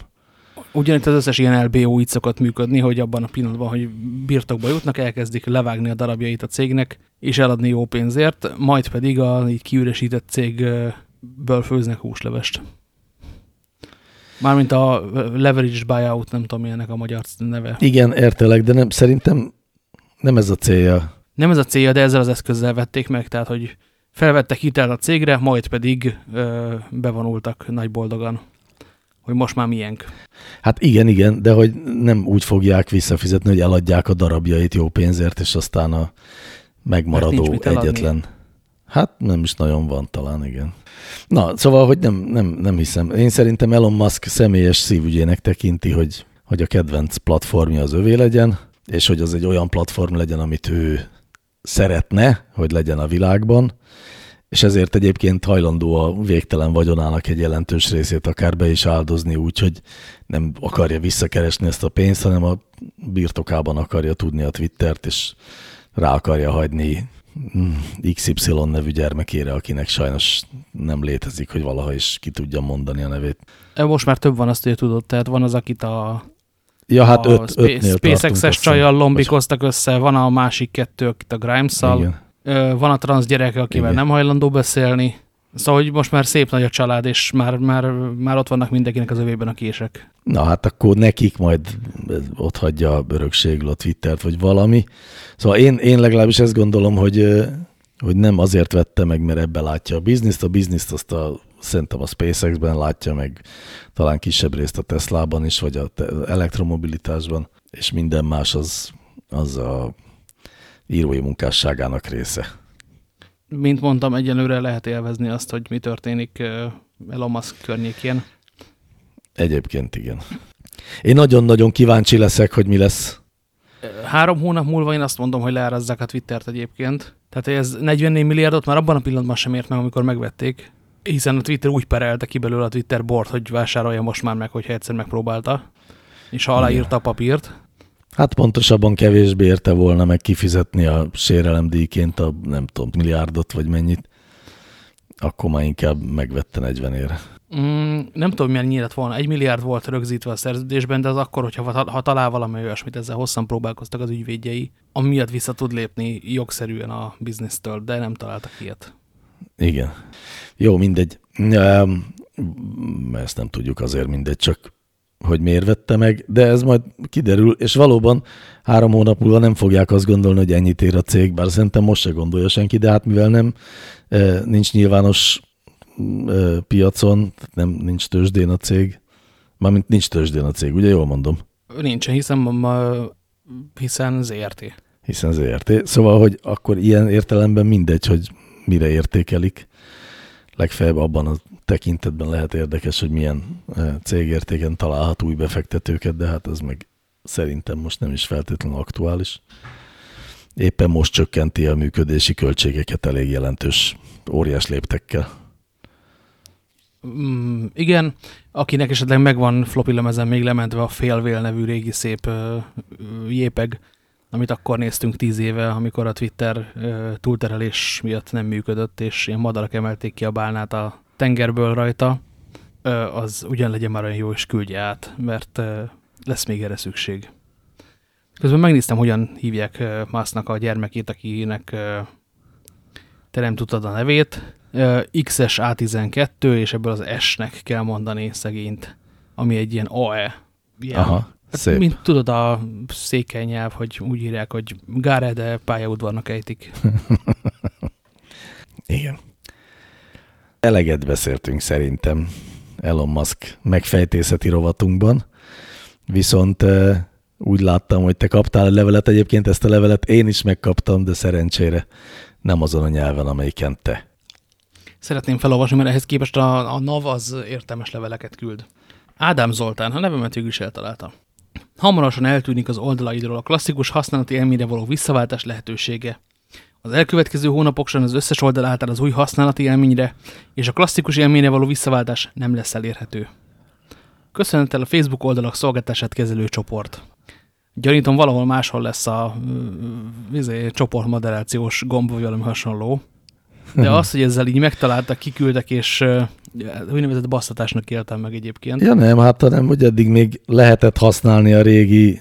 Ugyanitt az összes ilyen LBO így szokott működni, hogy abban a pillanatban, hogy birtokba jutnak, elkezdik levágni a darabjait a cégnek, és eladni jó pénzért, majd pedig a így kiüresített cégből főznek húslevest. Mármint a leveraged buyout, nem tudom, milyennek a magyar neve. Igen, értelek, de nem, szerintem nem ez a célja. Nem ez a célja, de ezzel az eszközzel vették meg, tehát hogy felvettek hitelt a cégre, majd pedig ö, bevonultak nagy boldogan, hogy most már miénk. Hát igen, igen, de hogy nem úgy fogják visszafizetni, hogy eladják a darabjait jó pénzért, és aztán a megmaradó egyetlen. Hát nem is nagyon van talán, igen. Na, szóval, hogy nem, nem, nem hiszem. Én szerintem Elon Musk személyes szívügyének tekinti, hogy, hogy a kedvenc platformja az övé legyen, és hogy az egy olyan platform legyen, amit ő szeretne, hogy legyen a világban, és ezért egyébként hajlandó a végtelen vagyonának egy jelentős részét akár be is áldozni, úgyhogy nem akarja visszakeresni ezt a pénzt, hanem a birtokában akarja tudni a Twittert, és rá akarja hagyni mm, XY nevű gyermekére, akinek sajnos nem létezik, hogy valaha is ki tudja mondani a nevét. Most már több van azt, hogy tudod, tehát van az, akit a Ja, hát a öt, Space, SpaceX-es csajjal lombikoztak össze, van a másik kettő, akit a Grimes-szal, van a transz gyereke, akivel Igen. nem hajlandó beszélni. Szóval, hogy most már szép nagy a család, és már, már, már ott vannak mindenkinek az övében a kések. Na hát akkor nekik majd ott hagyja a örökségül a Twittert, vagy valami. Szóval én, én legalábbis ezt gondolom, hogy, hogy nem azért vette meg, mert ebbe látja a bizniszt. A bizniszt azt a, szerintem a SpaceX-ben látja meg, talán kisebb részt a Teslában is, vagy a elektromobilitásban, és minden más az, az a írói munkásságának része. Mint mondtam, egyelőre lehet élvezni azt, hogy mi történik Elon Musk környékén. Egyébként igen. Én nagyon-nagyon kíváncsi leszek, hogy mi lesz. Három hónap múlva én azt mondom, hogy leárazzák a Twittert egyébként. Tehát ez 44 milliárdot már abban a pillanatban sem ért meg, amikor megvették. Hiszen a Twitter úgy perelte ki belőle a Twitter board, hogy vásárolja most már meg, hogyha egyszer megpróbálta. És ha aláírta a papírt. Hát pontosabban kevésbé érte volna meg kifizetni a sérelemdíjként a nem tudom, milliárdot vagy mennyit, akkor már inkább megvette 40 ére. Mm, nem tudom, milyen nyílt volna. Egy milliárd volt rögzítve a szerződésben, de az akkor, hogyha ha talál valami olyasmit, ezzel hosszan próbálkoztak az ügyvédjei, amiatt vissza tud lépni jogszerűen a biznisztől, de nem találtak ilyet. Igen. Jó, mindegy. Ezt nem tudjuk azért mindegy, csak hogy miért vette meg, de ez majd kiderül, és valóban három hónap múlva nem fogják azt gondolni, hogy ennyit ér a cég, bár szerintem most se gondolja senki, de hát mivel nem nincs nyilvános piacon, nem nincs tőzsdén a cég, mármint nincs tőzsdén a cég, ugye jól mondom? Nincsen, hiszen, hiszen ZRT. Hiszen ZRT. Szóval, hogy akkor ilyen értelemben mindegy, hogy mire értékelik. Legfeljebb abban a tekintetben lehet érdekes, hogy milyen cégértéken találhat új befektetőket, de hát ez meg szerintem most nem is feltétlenül aktuális. Éppen most csökkenti a működési költségeket elég jelentős, óriás léptekkel. Mm, igen, akinek esetleg megvan floppy lemezen még lementve a Félvél nevű régi szép ö, jépeg, amit akkor néztünk tíz éve, amikor a Twitter túlterelés miatt nem működött, és ilyen madarak emelték ki a bálnát a tengerből rajta, az ugyan legyen már olyan jó, és küldje át, mert lesz még erre szükség. Közben megnéztem, hogyan hívják Másznak a gyermekét, akinek te nem tudtad a nevét, XS A12, és ebből az S-nek kell mondani szegényt, ami egy ilyen AE. Ilyen, Aha, hát, szép. Mint tudod a székely nyelv, hogy úgy írják, hogy Gáre, de pályaudvarnak ejtik. Igen. Eleget beszéltünk szerintem Elon Musk megfejtészeti rovatunkban, viszont úgy láttam, hogy te kaptál a levelet, egyébként ezt a levelet én is megkaptam, de szerencsére nem azon a nyelven, amelyiken te. Szeretném felolvasni, mert ehhez képest a, a NAV az értelmes leveleket küld. Ádám Zoltán, ha nevemet végül is eltalálta. Hamarosan eltűnik az oldalaidról a klasszikus használati élményre való visszaváltás lehetősége. Az elkövetkező hónapok során az összes oldal által az új használati élményre és a klasszikus élményre való visszaváltás nem lesz elérhető. Köszönettel a Facebook oldalak szolgáltását kezelő csoport. Gyanítom valahol máshol lesz a vizé, csoportmoderációs gomb, vagy valami hasonló. De az, hogy ezzel így megtaláltak, kiküldtek, és úgynevezett basszatásnak éltem meg egyébként. Ja nem, hát hanem, hogy eddig még lehetett használni a régi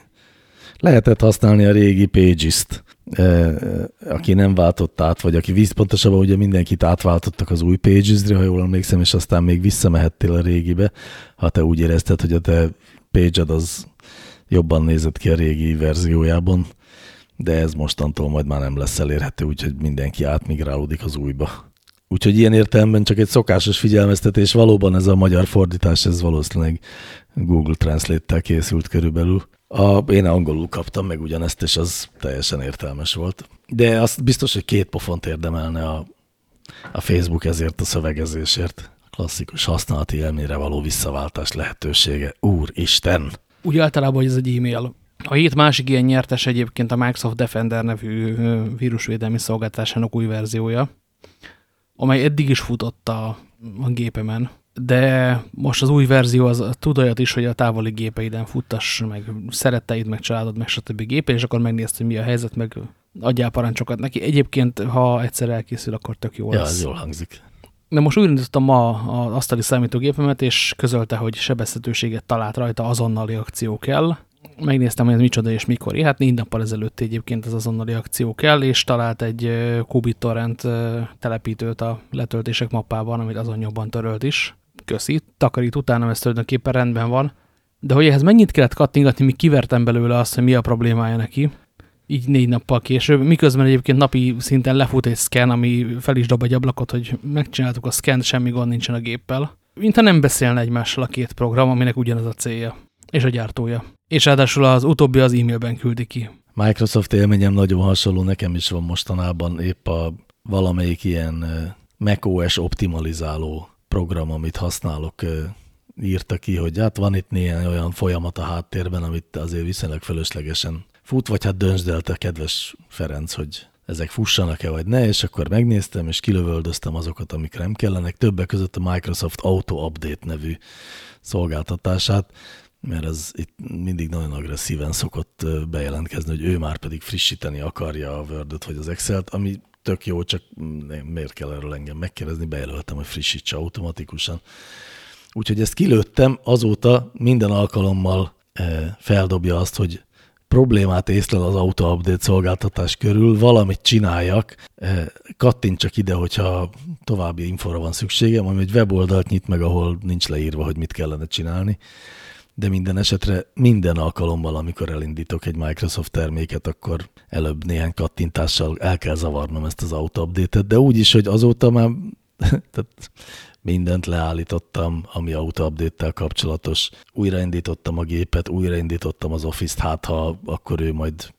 lehetett használni a régi Pages-t, aki nem váltott át, vagy aki víz, pontosabban ugye mindenkit átváltottak az új Pages-re, ha jól emlékszem, és aztán még visszamehettél a régibe, ha te úgy érezted, hogy a te page az jobban nézett ki a régi verziójában, de ez mostantól majd már nem lesz elérhető, úgyhogy mindenki átmigrálódik az újba. Úgyhogy ilyen értelemben csak egy szokásos figyelmeztetés, valóban ez a magyar fordítás, ez valószínűleg Google Translate-tel készült körülbelül. A, én angolul kaptam meg ugyanezt, és az teljesen értelmes volt. De azt biztos, hogy két pofont érdemelne a, a Facebook ezért a szövegezésért. Klasszikus használati élményre való visszaváltás lehetősége. Úristen! Úgy általában, hogy ez egy e-mail. A hét másik ilyen nyertes egyébként a Microsoft Defender nevű vírusvédelmi szolgáltásának új verziója, amely eddig is futott a, a gépemen, de most az új verzió az tud olyat is, hogy a távoli gépeiden futtass, meg szeretteid, meg családod, meg stb. gépe, és akkor megnézd, hogy mi a helyzet, meg adjál parancsokat neki. Egyébként, ha egyszer elkészül, akkor tök jó ja, lesz. ez jól hangzik. De most úgy ma az asztali számítógépemet, és közölte, hogy sebezhetőséget talált rajta, azonnali akció kell. Megnéztem, hogy ez micsoda és mikor. Hát négy nappal ezelőtt egyébként az azonnali akció kell, és talált egy KubiTorrent telepítőt a letöltések mappában, amit azon jobban törölt is. Köszi, takarít utána, ez tulajdonképpen rendben van. De hogy ehhez mennyit kellett kattingatni, mi kivertem belőle azt, hogy mi a problémája neki, így négy nappal később, miközben egyébként napi szinten lefut egy scan, ami fel is dob egy ablakot, hogy megcsináltuk a scan, semmi gond nincsen a géppel. Mintha nem beszélne egymással a két program, aminek ugyanaz a célja, és a gyártója. És ráadásul az utóbbi az e-mailben küldi ki. Microsoft élményem nagyon hasonló, nekem is van mostanában épp a valamelyik ilyen macOS optimalizáló program, amit használok, írta ki, hogy hát van itt néhány olyan folyamat a háttérben, amit azért viszonylag fölöslegesen fut, vagy hát döntsd el te, kedves Ferenc, hogy ezek fussanak-e vagy ne, és akkor megnéztem, és kilövöldöztem azokat, amik nem kellenek, többek között a Microsoft Auto Update nevű szolgáltatását, mert ez itt mindig nagyon agresszíven szokott bejelentkezni, hogy ő már pedig frissíteni akarja a word vagy az Excel-t, ami tök jó, csak miért kell erről engem megkérdezni, bejelöltem, hogy frissítse automatikusan. Úgyhogy ezt kilőttem, azóta minden alkalommal feldobja azt, hogy problémát észlel az auto update szolgáltatás körül, valamit csináljak, kattintsak ide, hogyha további infóra van szükségem, ami egy weboldalt nyit meg, ahol nincs leírva, hogy mit kellene csinálni de minden esetre minden alkalommal, amikor elindítok egy Microsoft terméket, akkor előbb néhány kattintással el kell zavarnom ezt az auto update-et, de úgy is, hogy azóta már tehát mindent leállítottam, ami auto update-tel kapcsolatos. Újraindítottam a gépet, újraindítottam az Office-t, hát ha akkor ő majd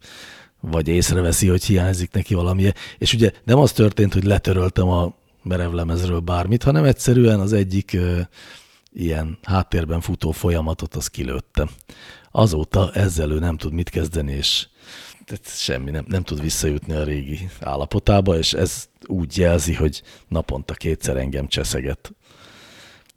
vagy észreveszi, hogy hiányzik neki valami. És ugye nem az történt, hogy letöröltem a merevlemezről bármit, hanem egyszerűen az egyik ilyen háttérben futó folyamatot, az kilőtte. Azóta ezzel ő nem tud mit kezdeni, és semmi, nem, nem tud visszajutni a régi állapotába, és ez úgy jelzi, hogy naponta kétszer engem cseszeget,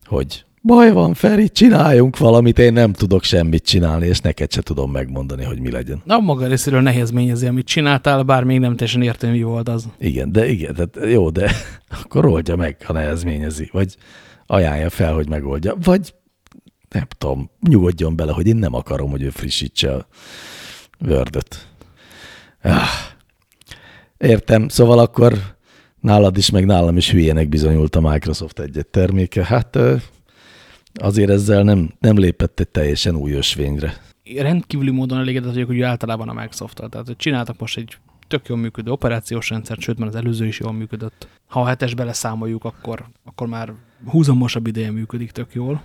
hogy baj van, Feri, csináljunk valamit, én nem tudok semmit csinálni, és neked se tudom megmondani, hogy mi legyen. Na, maga részéről nehezményezi, amit csináltál, bár még nem teljesen értem, mi volt az. Igen, de igen, tehát jó, de akkor oldja meg, ha nehezményezi, vagy ajánlja fel, hogy megoldja, vagy nem tudom, nyugodjon bele, hogy én nem akarom, hogy ő frissítse a word ah. Értem, szóval akkor nálad is, meg nálam is hülyének bizonyult a Microsoft egy terméke. Hát azért ezzel nem, nem lépett egy teljesen új ösvényre. Rendkívüli módon elégedett vagyok, hogy általában a microsoft -tal. Tehát, hogy csináltak most egy tök jól működő operációs rendszert, sőt, mert az előző is jól működött. Ha a hetes beleszámoljuk, akkor, akkor már húzamosabb ideje működik tök jól.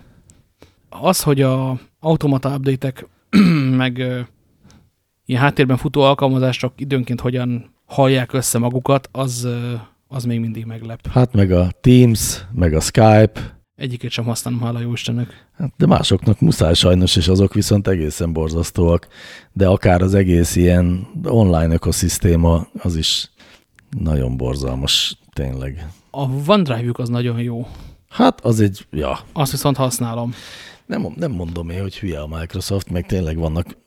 Az, hogy a automata update-ek meg ilyen háttérben futó alkalmazások időnként hogyan hallják össze magukat, az, az még mindig meglep. Hát meg a Teams, meg a Skype. Egyiket sem használom, hála jó Istennek. Hát de másoknak muszáj sajnos, és azok viszont egészen borzasztóak. De akár az egész ilyen online ökoszisztéma, az is nagyon borzalmas, tényleg. A OneDrive-juk az nagyon jó. Hát az egy, ja. Azt viszont használom. Nem, nem mondom én, hogy hülye a Microsoft, meg tényleg vannak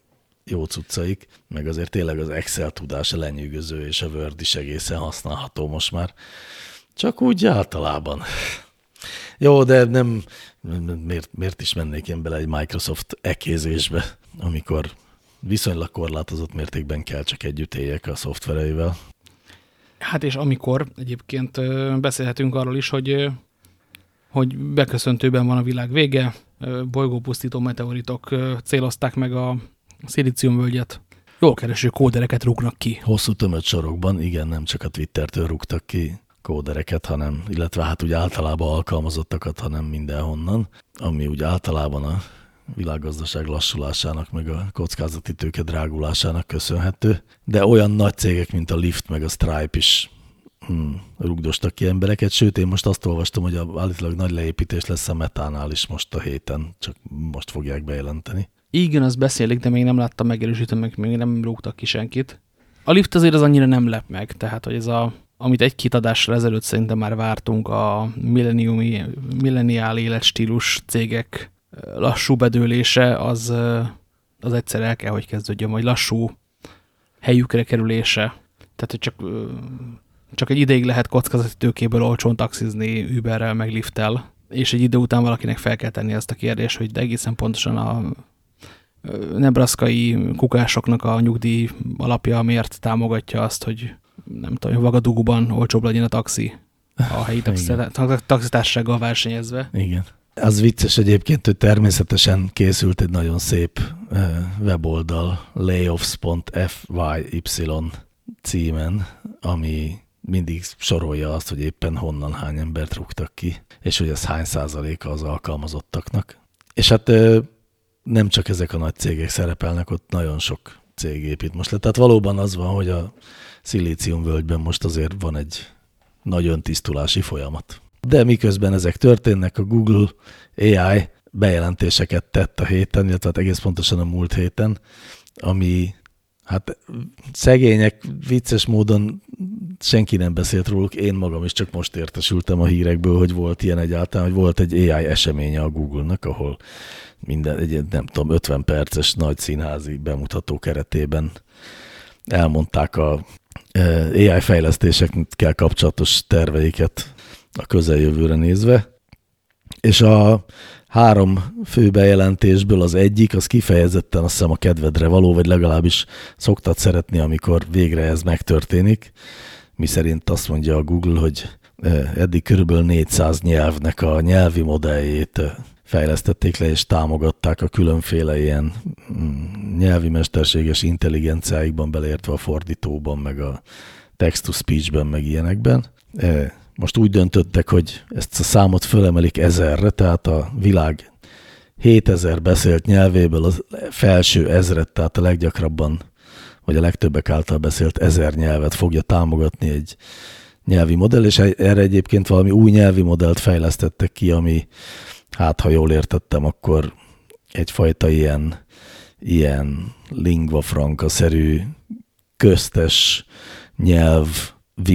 jó cuccaik, meg azért tényleg az Excel tudása lenyűgöző, és a Word is egészen használható most már. Csak úgy általában. Jó, de nem, miért, miért is mennék én bele egy Microsoft ekézésbe, amikor viszonylag korlátozott mértékben kell csak együtt éljek a szoftvereivel. Hát és amikor egyébként beszélhetünk arról is, hogy hogy beköszöntőben van a világ vége, bolygópusztító meteoritok célozták meg a szilíciumvölgyet. Jól kereső kódereket rúgnak ki. Hosszú tömött sorokban, igen, nem csak a Twittertől rúgtak ki kódereket, hanem, illetve hát úgy általában alkalmazottakat, hanem mindenhonnan, ami úgy általában a világgazdaság lassulásának, meg a kockázati tőke drágulásának köszönhető, de olyan nagy cégek, mint a Lyft, meg a Stripe is hmm, rugdostak ki embereket, sőt én most azt olvastam, hogy állítólag nagy leépítés lesz a metánál is most a héten, csak most fogják bejelenteni. Igen, az beszélik, de még nem láttam megerősíteni, meg még nem rúgtak ki senkit. A lift azért az annyira nem lep meg, tehát hogy ez a, amit egy-két adásra ezelőtt szerintem már vártunk, a milleniumi, milleniál életstílus cégek lassú bedőlése, az, az egyszer el kell, hogy kezdődjön, vagy lassú helyükre kerülése. Tehát, hogy csak csak egy ideig lehet kockázati tőkéből olcsón taxizni Uberrel, meg lifttel, és egy idő után valakinek fel kell tenni ezt a kérdést, hogy de egészen pontosan a nebraszkai kukásoknak a nyugdíj alapja miért támogatja azt, hogy nem tudom, Vagaduguban olcsóbb legyen a taxi a helyi taxitársággal versenyezve. Igen. Az vicces egyébként, hogy természetesen készült egy nagyon szép weboldal layoffs.fy címen, ami mindig sorolja azt, hogy éppen honnan hány embert rúgtak ki, és hogy ez hány százaléka az alkalmazottaknak. És hát nem csak ezek a nagy cégek szerepelnek, ott nagyon sok cég épít most le. Tehát valóban az van, hogy a völgyben most azért van egy nagy öntisztulási folyamat. De miközben ezek történnek, a Google AI bejelentéseket tett a héten, illetve hát egész pontosan a múlt héten, ami Hát szegények vicces módon senki nem beszélt róluk, én magam is csak most értesültem a hírekből, hogy volt ilyen egyáltalán, hogy volt egy AI eseménye a Google-nak, ahol minden, egy, nem tudom, 50 perces nagy színházi bemutató keretében elmondták a e, AI fejlesztésekkel kapcsolatos terveiket a közeljövőre nézve, és a három fő bejelentésből az egyik, az kifejezetten azt hiszem a kedvedre való, vagy legalábbis szoktad szeretni, amikor végre ez megtörténik. Mi szerint azt mondja a Google, hogy eddig körülbelül 400 nyelvnek a nyelvi modelljét fejlesztették le, és támogatták a különféle ilyen mm, nyelvi mesterséges intelligenciáikban, beleértve a fordítóban, meg a text-to-speechben, meg ilyenekben. Most úgy döntöttek, hogy ezt a számot fölemelik ezerre, tehát a világ 7000 beszélt nyelvéből az felső ezret, tehát a leggyakrabban, vagy a legtöbbek által beszélt ezer nyelvet fogja támogatni egy nyelvi modell, és erre egyébként valami új nyelvi modellt fejlesztettek ki, ami, hát ha jól értettem, akkor egyfajta ilyen, ilyen lingua franca-szerű köztes nyelv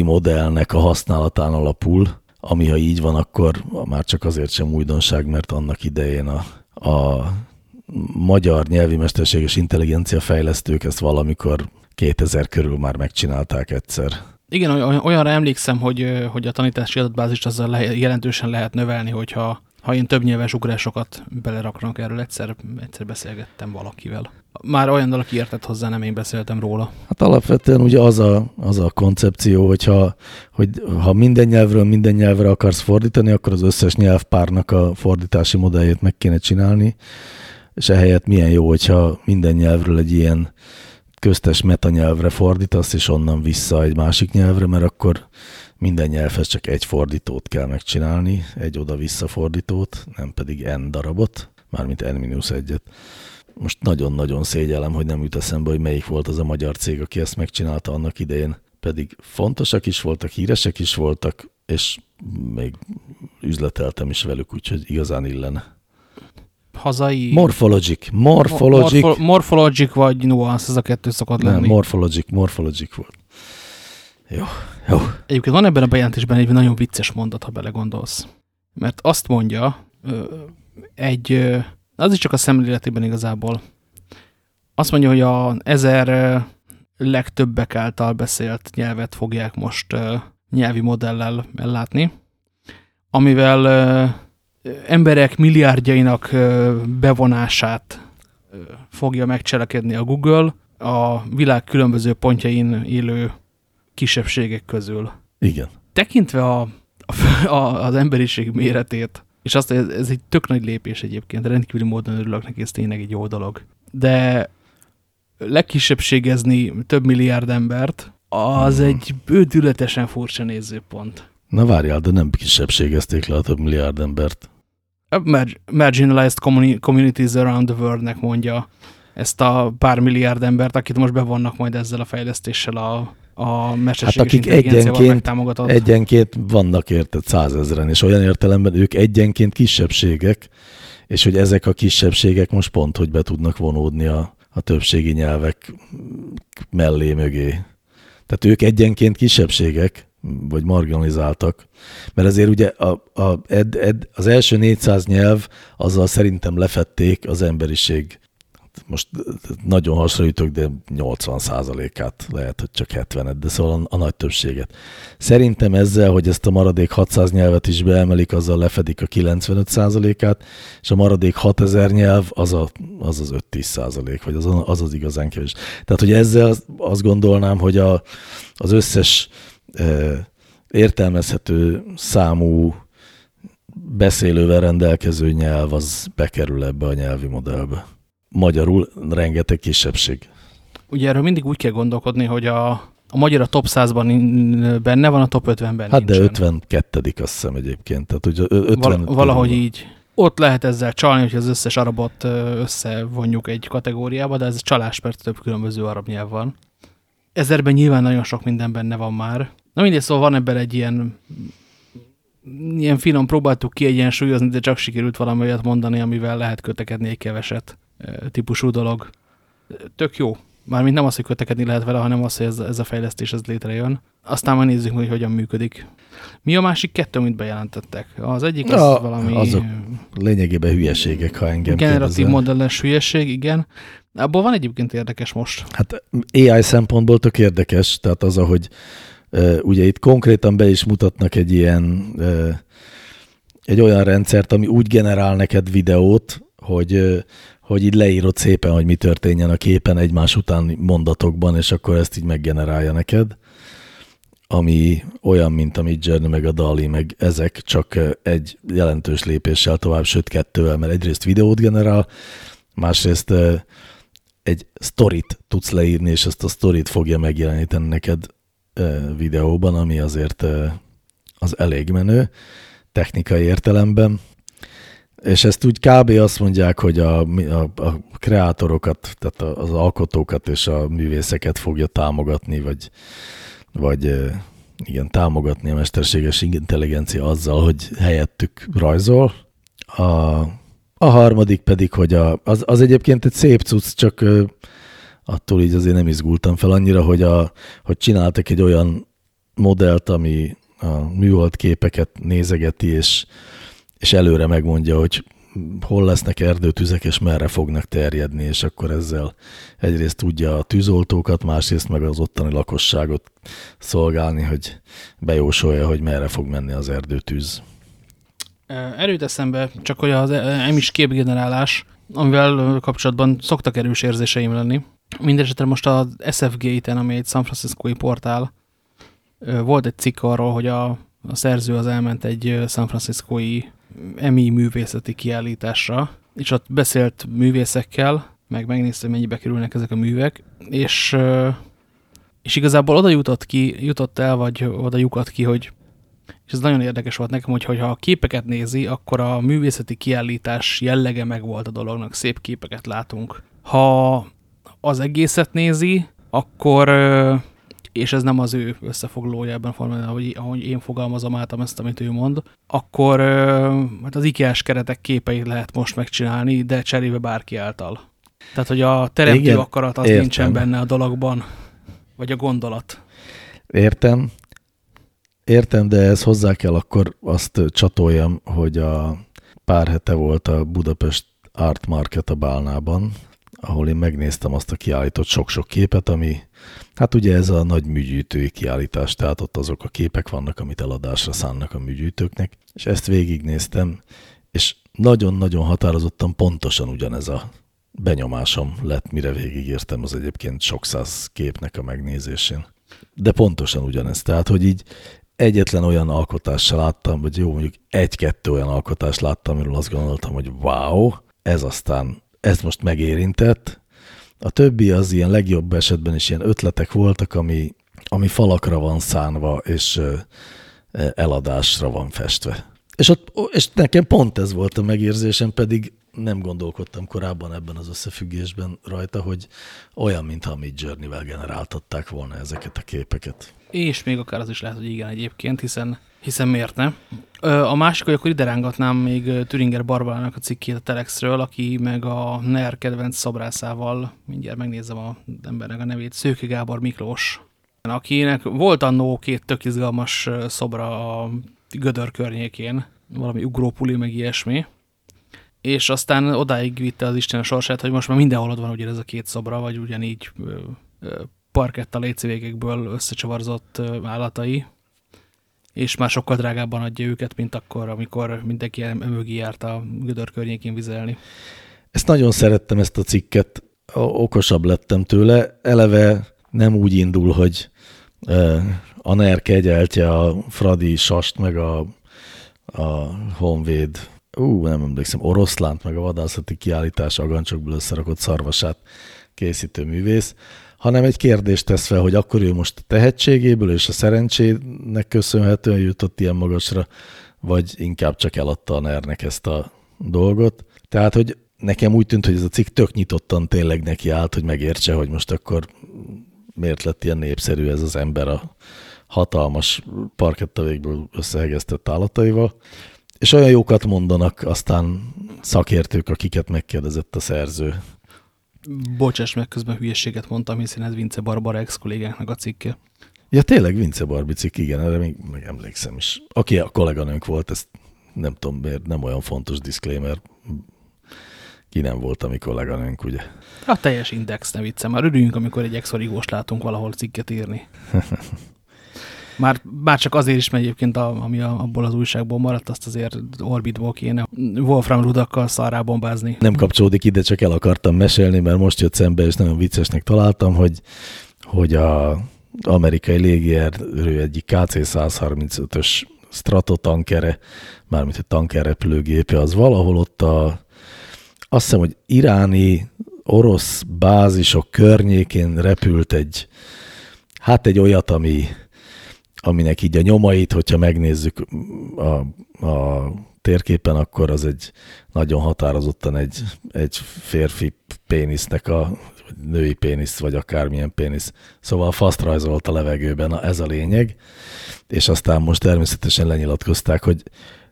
modellnek a használatán alapul, ami ha így van, akkor már csak azért sem újdonság, mert annak idején a, a magyar nyelvi mesterséges intelligencia fejlesztők ezt valamikor 2000 körül már megcsinálták egyszer. Igen, olyanra emlékszem, hogy, hogy a tanítási adatbázist azzal le, jelentősen lehet növelni, hogyha ha én több nyelves ugrásokat beleraknak erről, egyszer, egyszer beszélgettem valakivel. Már olyan, aki értett hozzá, nem én beszéltem róla. Hát alapvetően ugye az a, az a koncepció, hogyha, hogy ha minden nyelvről minden nyelvre akarsz fordítani, akkor az összes nyelvpárnak a fordítási modelljét meg kéne csinálni, és ehelyett milyen jó, hogyha minden nyelvről egy ilyen köztes metanyelvre fordítasz, és onnan vissza egy másik nyelvre, mert akkor minden nyelvhez csak egy fordítót kell megcsinálni, egy oda-vissza fordítót, nem pedig n darabot, mármint n-1-et. Most nagyon-nagyon szégyellem, hogy nem jut eszembe, hogy melyik volt az a magyar cég, aki ezt megcsinálta annak idején. Pedig fontosak is voltak, híresek is voltak, és még üzleteltem is velük, úgyhogy igazán illene. Hazai... Morphologic. Morphologic. Morpho morphologic vagy Nuance, ez a kettő szokott lenni. Nem, Morphologic, Morphologic volt. Jó, jó. Egyébként van ebben a bejelentésben egy nagyon vicces mondat, ha belegondolsz. Mert azt mondja, egy, az is csak a szemléletében igazából, azt mondja, hogy a ezer legtöbbek által beszélt nyelvet fogják most nyelvi modellel ellátni, amivel emberek milliárdjainak bevonását fogja megcselekedni a Google a világ különböző pontjain élő kisebbségek közül. Igen. Tekintve a, a, az emberiség méretét, és azt, ez, ez egy tök nagy lépés egyébként, rendkívüli módon örülök neki, ez tényleg egy jó dolog. De legkisebbségezni több milliárd embert, az hmm. egy bődületesen furcsa nézőpont. Na várjál, de nem kisebbségezték le a több milliárd embert. Marginalized communities around the world-nek mondja ezt a pár milliárd embert, akit most bevonnak majd ezzel a fejlesztéssel a a mesterséges hát akik egyenként, egyenként vannak érted százezren, és olyan értelemben ők egyenként kisebbségek, és hogy ezek a kisebbségek most pont, hogy be tudnak vonódni a, a többségi nyelvek mellé mögé. Tehát ők egyenként kisebbségek, vagy marginalizáltak, mert azért ugye a, a, ed, ed, az első 400 nyelv azzal szerintem lefették az emberiség most nagyon hasonlítok, de 80%-át lehet, hogy csak 70-et, de szóval a, a nagy többséget. Szerintem ezzel, hogy ezt a maradék 600 nyelvet is beemelik, azzal lefedik a 95%-át, és a maradék 6000 nyelv az a, az, az 5-10%, vagy az, az az igazán kevés. Tehát, hogy ezzel azt gondolnám, hogy a, az összes értelmezhető számú beszélővel rendelkező nyelv az bekerül ebbe a nyelvi modellbe magyarul rengeteg kisebbség. Ugye erről mindig úgy kell gondolkodni, hogy a, a magyar a top 100-ban benne van, a top 50-ben Hát nincsen. de 52 azt hiszem egyébként. Tehát, ugye 50 Val valahogy így. Ott lehet ezzel csalni, hogy az összes arabot összevonjuk egy kategóriába, de ez csalás, mert több különböző arab nyelv van. Ezerben nyilván nagyon sok minden benne van már. Na mindegy, szóval van ebben egy ilyen ilyen finom próbáltuk kiegyensúlyozni, de csak sikerült valami olyat mondani, amivel lehet kötekedni egy keveset típusú dolog. Tök jó. Mármint nem az, hogy kötekedni lehet vele, hanem az, hogy ez, ez a fejlesztés ez létrejön. Aztán majd nézzük, hogy hogyan működik. Mi a másik kettő, amit bejelentettek? Az egyik az Na, valami... azok lényegében hülyeségek, ha engem Generatív kérdezel. modelles hülyeség, igen. Abból van egyébként érdekes most. Hát AI szempontból tök érdekes, tehát az, ahogy ugye itt konkrétan be is mutatnak egy ilyen, egy olyan rendszert, ami úgy generál neked videót, hogy, hogy így leírod szépen, hogy mi történjen a képen egymás utáni mondatokban, és akkor ezt így meggenerálja neked ami olyan, mint a Midjourney, meg a DALI, meg ezek, csak egy jelentős lépéssel tovább, sőt kettővel, mert egyrészt videót generál, másrészt egy sztorit tudsz leírni, és ezt a sztorit fogja megjeleníteni neked videóban, ami azért az elég menő technikai értelemben. És ezt úgy kb. azt mondják, hogy a, a, a kreátorokat, tehát az alkotókat és a művészeket fogja támogatni, vagy, vagy igen, támogatni a mesterséges intelligencia azzal, hogy helyettük rajzol. A, a harmadik pedig, hogy a, az, az egyébként egy szép cucc, csak attól így azért nem izgultam fel annyira, hogy, a, hogy csináltak egy olyan modellt, ami a műhold képeket nézegeti, és, és előre megmondja, hogy hol lesznek erdőtüzek, és merre fognak terjedni, és akkor ezzel egyrészt tudja a tűzoltókat, másrészt meg az ottani lakosságot szolgálni, hogy bejósolja, hogy merre fog menni az erdőtűz. Erőt eszembe, csak hogy az emis képgenerálás, amivel kapcsolatban szoktak erős érzéseim lenni. Mindenesetre most az SFG-ten, ami egy San Francisco-i portál, volt egy cikk arról, hogy a, a szerző az elment egy San Francisco-i EMI művészeti kiállításra, és ott beszélt művészekkel, meg megnézte, mennyibe kerülnek ezek a művek, és, és igazából oda jutott ki, jutott el, vagy oda lyukat ki, hogy és ez nagyon érdekes volt nekem, hogy ha a képeket nézi, akkor a művészeti kiállítás jellege meg volt a dolognak, szép képeket látunk. Ha az egészet nézi, akkor és ez nem az ő összefoglalója ebben a formában, ahogy, ahogy én fogalmazom át ezt, amit ő mond, akkor hát az IKEA-s keretek képeit lehet most megcsinálni, de cserébe bárki által. Tehát, hogy a teremtő Igen, akarat az értem. nincsen benne a dologban, vagy a gondolat. Értem. Értem, de ez hozzá kell akkor azt csatoljam, hogy a pár hete volt a Budapest Art Market a Bálnában, ahol én megnéztem azt a kiállított sok-sok képet, ami, hát ugye ez a nagy műgyűjtői kiállítás, tehát ott azok a képek vannak, amit eladásra szánnak a műgyűjtőknek, és ezt végignéztem, és nagyon-nagyon határozottan pontosan ugyanez a benyomásom lett, mire végigértem az egyébként sok száz képnek a megnézésén. De pontosan ugyanez, tehát, hogy így egyetlen olyan alkotással láttam, vagy jó, mondjuk egy-kettő olyan alkotást láttam, amiről azt gondoltam, hogy wow, ez aztán ez most megérintett. A többi az ilyen legjobb esetben is ilyen ötletek voltak, ami, ami falakra van szánva, és eladásra van festve. És, ott, és nekem pont ez volt a megérzésem, pedig nem gondolkodtam korábban ebben az összefüggésben rajta, hogy olyan, mintha a Midjourney-vel generáltatták volna ezeket a képeket. És még akár az is lehet, hogy igen egyébként, hiszen hiszen miért ne? A másik, hogy akkor ide rángatnám még Türinger Barbarának a cikkét a Telexről, aki meg a NER kedvenc szobrászával, mindjárt megnézem a embernek a nevét, Szőke Gábor Miklós, akinek volt annó két tök izgalmas szobra a Gödör környékén, valami ugrópuli, meg ilyesmi, és aztán odáig vitte az Isten a sorsát, hogy most már mindenhol ott van ugye ez a két szobra, vagy ugyanígy parketta lécivégekből összecsavarzott állatai, és már sokkal drágábban adja őket, mint akkor, amikor mindenki mögé járt a Gödör környékén vizelni. Ezt nagyon szerettem, ezt a cikket, okosabb lettem tőle. Eleve nem úgy indul, hogy a NER kegyeltje a Fradi Sast, meg a, a Honvéd, ú, nem emlékszem, oroszlánt, meg a vadászati kiállítás agancsokból összerakott szarvasát készítő művész, hanem egy kérdést tesz fel, hogy akkor ő most a tehetségéből és a szerencsének köszönhetően jutott ilyen magasra, vagy inkább csak eladta a ner ezt a dolgot. Tehát, hogy nekem úgy tűnt, hogy ez a cikk tök nyitottan tényleg neki állt, hogy megértse, hogy most akkor miért lett ilyen népszerű ez az ember a hatalmas parkettavékből összehegeztett állataival. És olyan jókat mondanak aztán szakértők, akiket megkérdezett a szerző Bocsáss meg, közben hülyeséget mondtam, hiszen ez Vince Barbara ex-kollégánknak a cikke. Ja, tényleg Vince Barbie cikk, igen, erre még, még emlékszem is. Aki a kolléganőnk volt, ezt nem tudom miért, nem olyan fontos disclaimer. Ki nem volt a mi kolléganőnk, ugye? A teljes index, ne viccem. Már örüljünk, amikor egy ex látunk valahol cikket írni. Már, már csak azért is, mert egyébként a, ami a, abból az újságból maradt, azt azért Orbitból kéne Wolfram rudakkal szarrá bombázni. Nem kapcsolódik ide, csak el akartam mesélni, mert most jött szembe, és nagyon viccesnek találtam, hogy, hogy a amerikai légierő egyik KC-135-ös stratotankere, mármint egy tankerrepülőgépe, az valahol ott a, azt hiszem, hogy iráni orosz bázisok környékén repült egy, hát egy olyat, ami, aminek így a nyomait, hogyha megnézzük a, a térképen, akkor az egy nagyon határozottan egy, egy férfi pénisznek a női pénisz, vagy akármilyen pénisz. Szóval faszt rajzolt a levegőben, na ez a lényeg, és aztán most természetesen lenyilatkozták, hogy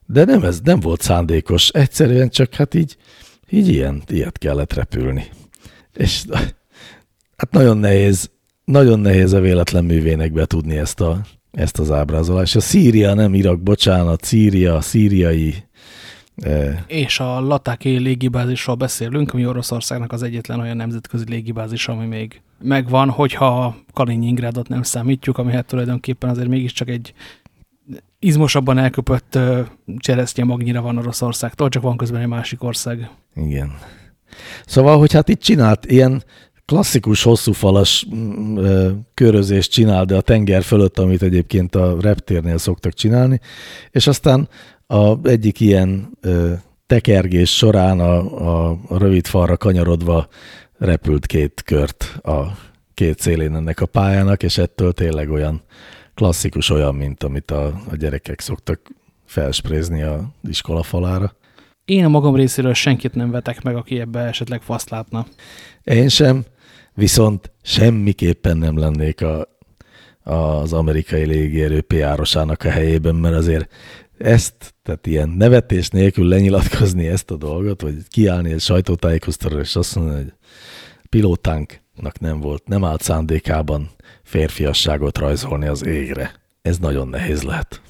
de nem ez nem volt szándékos, egyszerűen csak hát így, így ilyen, ilyet kellett repülni. És hát nagyon nehéz, nagyon nehéz a véletlen művének betudni ezt, a, ezt az ábrázolást. A Szíria, nem Irak, bocsánat, Szíria, szíriai és a Latáki légibázisról beszélünk, ami Oroszországnak az egyetlen olyan nemzetközi légibázis, ami még megvan, hogyha Kaliningrádot nem számítjuk, ami hát tulajdonképpen azért mégiscsak egy izmosabban elköpött cseresznye magnyira van Oroszországtól, csak van közben egy másik ország. Igen. Szóval, hogy hát itt csinált ilyen klasszikus hosszúfalas mm, körözést csinál, de a tenger fölött, amit egyébként a reptérnél szoktak csinálni, és aztán a egyik ilyen ö, tekergés során a, a, a rövid falra kanyarodva repült két kört a két szélén ennek a pályának, és ettől tényleg olyan klasszikus, olyan, mint amit a, a gyerekek szoktak felsprézni a iskola falára. Én a magam részéről senkit nem vetek meg, aki ebbe esetleg faszt látna. Én sem, viszont semmiképpen nem lennék a, az amerikai légierő PR-osának a helyében, mert azért ezt, tehát ilyen nevetés nélkül lenyilatkozni ezt a dolgot, vagy kiállni egy sajtótájékoztatóra, és azt mondani, hogy pilótánknak nem volt, nem állt szándékában férfiasságot rajzolni az égre. Ez nagyon nehéz lehet.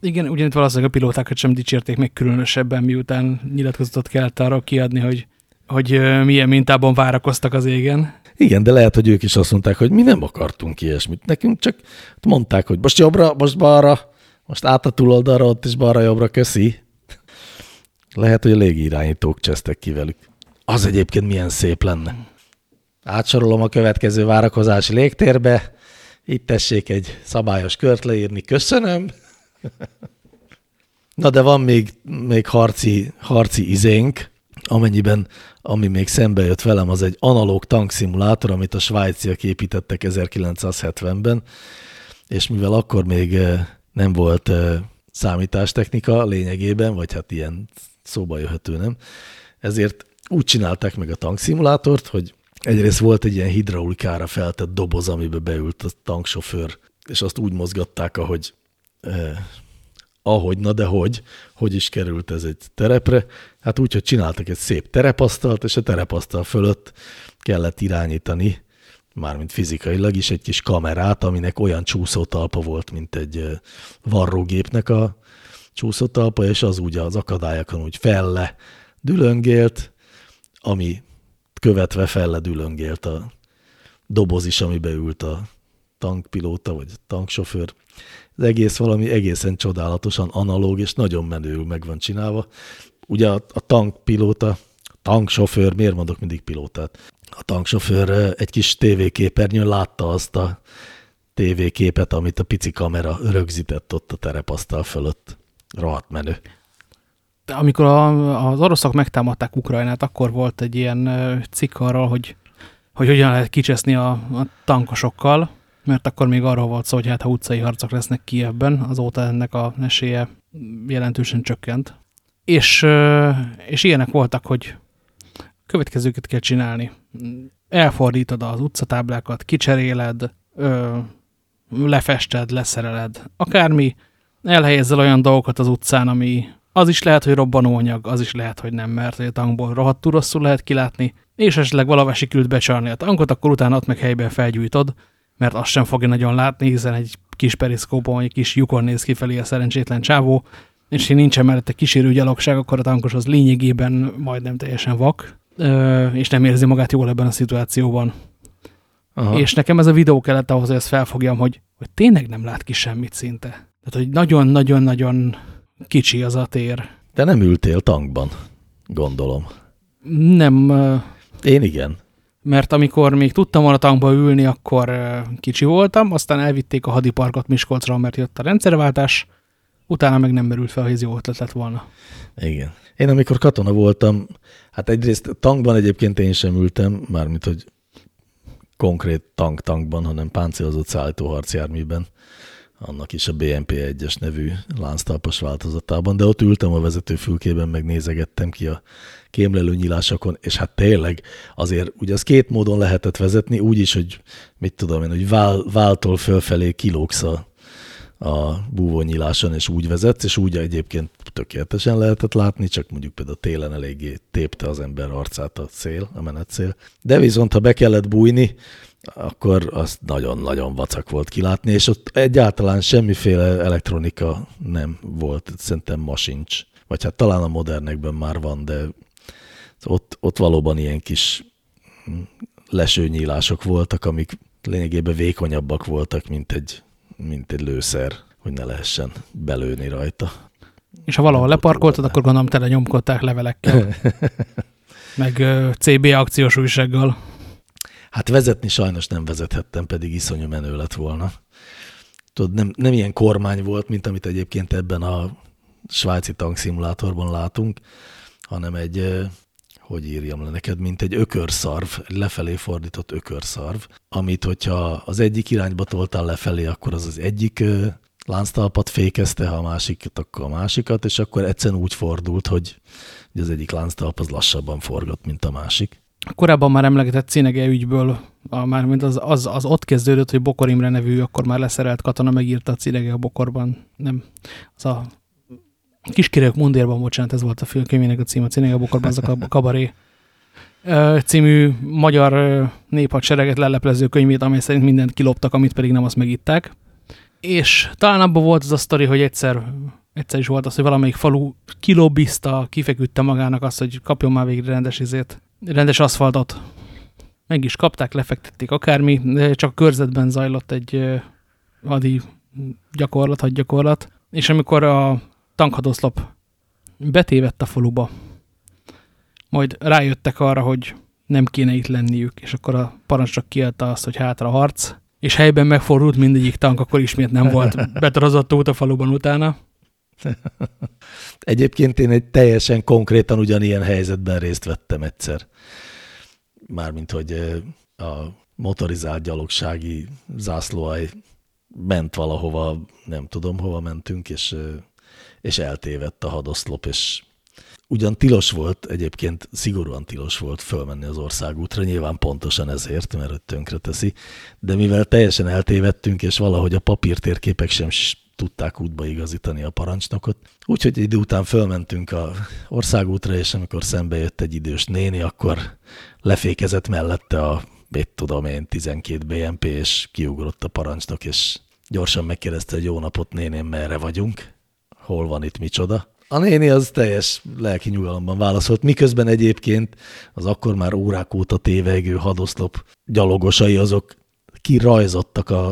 Igen, ugyanitt valószínűleg a pilótákat sem dicsérték meg különösebben, miután nyilatkozatot kellett arra kiadni, hogy, hogy milyen mintában várakoztak az égen. Igen, de lehet, hogy ők is azt mondták, hogy mi nem akartunk ilyesmit. Nekünk csak mondták, hogy most jobbra, most balra, most át a túloldalra, ott is balra-jobbra, köszi. Lehet, hogy a légirányítók csesztek ki velük. Az egyébként milyen szép lenne. Átsorolom a következő várakozási légtérbe. Itt tessék egy szabályos kört leírni. Köszönöm. Na de van még, még harci, harci izénk, amennyiben, ami még szembe jött velem, az egy analóg tankszimulátor, amit a svájciak építettek 1970-ben, és mivel akkor még eh, nem volt számítástechnika lényegében, vagy hát ilyen szóba jöhető, nem? Ezért úgy csinálták meg a tankszimulátort, hogy egyrészt volt egy ilyen hidraulikára feltett doboz, amiben beült a tanksofőr, és azt úgy mozgatták, ahogy eh, ahogy, na de hogy, hogy is került ez egy terepre? Hát úgy, hogy csináltak egy szép terepasztalt, és a terepasztal fölött kellett irányítani mármint fizikailag is egy kis kamerát, aminek olyan csúszótalpa volt, mint egy varrógépnek a csúszótalpa, és az úgy az akadályokon úgy felle dülöngélt, ami követve felle dülöngélt a doboz is, amibe ült a tankpilóta, vagy tanksofőr. Az egész valami egészen csodálatosan analóg, és nagyon menőül meg van csinálva. Ugye a, a tankpilóta, tanksofőr, miért mondok mindig pilótát? a tanksofőr egy kis tévéképernyőn látta azt a tévéképet, amit a pici kamera rögzített ott a terepasztal fölött. Rohadt menő. De amikor a, az oroszok megtámadták Ukrajnát, akkor volt egy ilyen cikk arról, hogy, hogy hogyan lehet kicseszni a, a tankosokkal, mert akkor még arról volt szó, hogy hát ha utcai harcok lesznek Kievben, azóta ennek a esélye jelentősen csökkent. És, és ilyenek voltak, hogy következőket kell csinálni. Elfordítod az utcatáblákat, kicseréled, ö, lefested, leszereled, akármi, elhelyezzel olyan dolgokat az utcán, ami, Az is lehet, hogy robbanóanyag, az is lehet, hogy nem, mert a tankból rohadtul rosszul lehet kilátni, és esetleg valahogy sikült becsarni a tankot, akkor utána ott meg helyben felgyújtod, mert azt sem fogja nagyon látni, hiszen egy kis periszkópon, egy kis lyukon néz kifelé a szerencsétlen csávó, és ha nincsen mellette kísérő gyalogság, akkor a tankos az lényegében majdnem teljesen vak, és nem érzi magát jól ebben a szituációban. Aha. És nekem ez a videó kellett ahhoz, hogy ezt felfogjam, hogy, hogy tényleg nem lát ki semmit szinte. Tehát, hogy nagyon-nagyon-nagyon kicsi az a tér. De nem ültél tankban, gondolom. Nem. Én igen. Mert amikor még tudtam volna tankba ülni, akkor kicsi voltam, aztán elvitték a hadiparkot Miskolcra, mert jött a rendszerváltás, utána meg nem merült fel, hogy ez jó ötlet lett volna. Igen. Én amikor katona voltam, hát egyrészt tankban egyébként én sem ültem, mármint, hogy konkrét tank-tankban, hanem páncélozott szállítóharcjárműben, annak is a BMP 1-es nevű lánctalpas változatában, de ott ültem a vezetőfülkében, meg nézegettem ki a kémlelő nyílásokon, és hát tényleg azért ugye az két módon lehetett vezetni, úgy is, hogy mit tudom én, hogy vál, váltól fölfelé kilógsz a, a búvónyíláson, és úgy vezetsz, és úgy egyébként tökéletesen lehetett látni, csak mondjuk például télen eléggé tépte az ember arcát a szél, a menetszél. De viszont, ha be kellett bújni, akkor az nagyon-nagyon vacak volt kilátni, és ott egyáltalán semmiféle elektronika nem volt, szerintem ma sincs. Vagy hát talán a modernekben már van, de ott, ott valóban ilyen kis lesőnyílások voltak, amik lényegében vékonyabbak voltak, mint egy, mint egy lőszer, hogy ne lehessen belőni rajta. És ha valahol leparkoltad, akkor gondolom tele nyomkodták levelekkel. Meg CB akciós újsággal. Hát vezetni sajnos nem vezethettem, pedig iszonyú menő lett volna. Tudod, nem, nem ilyen kormány volt, mint amit egyébként ebben a svájci tankszimulátorban látunk, hanem egy, hogy írjam le neked, mint egy ökörszarv, lefelé fordított ökörszarv, amit hogyha az egyik irányba toltál lefelé, akkor az az egyik lánctalpat fékezte, ha a másikat, akkor a másikat, és akkor egyszerűen úgy fordult, hogy az egyik lánctalp az lassabban forgott, mint a másik. Korábban már emlegetett Cínege ügyből, már mint az, az, az ott kezdődött, hogy Bokor Imre nevű, akkor már leszerelt katona megírta a Cínege a Bokorban. Nem, az a Kiskérők mundérban, bocsánat, ez volt a filmkönyvének a cím, a Cínege a Bokorban, az a kabaré című magyar néphadsereget leleplező könyvét, amely szerint mindent kiloptak, amit pedig nem azt megitták. És talán abban volt az a sztori, hogy egyszer, egyszer is volt az, hogy valamelyik falu kilobbiszta, kifeküdte magának azt, hogy kapjon már végre rendes izét, rendes aszfaltot. Meg is kapták, lefektették akármi, csak körzetben zajlott egy hadi gyakorlat, hadgyakorlat. És amikor a tankhadoszlop betévett a faluba, majd rájöttek arra, hogy nem kéne itt lenniük, és akkor a parancsnok kiadta azt, hogy hátra harc, és helyben megfordult mindegyik tank, akkor ismét nem volt betorozott út a faluban utána. Egyébként én egy teljesen konkrétan ugyanilyen helyzetben részt vettem egyszer. Mármint, hogy a motorizált gyalogsági zászlóaj ment valahova, nem tudom, hova mentünk, és, és eltévedt a hadoszlop, és Ugyan tilos volt, egyébként szigorúan tilos volt fölmenni az országútra, nyilván pontosan ezért, mert tönkre tönkreteszi, de mivel teljesen eltévedtünk, és valahogy a papírtérképek sem tudták útba igazítani a parancsnokot. Úgyhogy idő után fölmentünk a országútra, és amikor szembe jött egy idős néni, akkor lefékezett mellette a, mit tudom én, 12 BMP, és kiugrott a parancsnok, és gyorsan megkérdezte, hogy jó napot, néném, merre vagyunk? Hol van itt micsoda? A néni az teljes lelki nyugalomban válaszolt, miközben egyébként az akkor már órák óta tévegő hadoszlop gyalogosai azok kirajzottak a,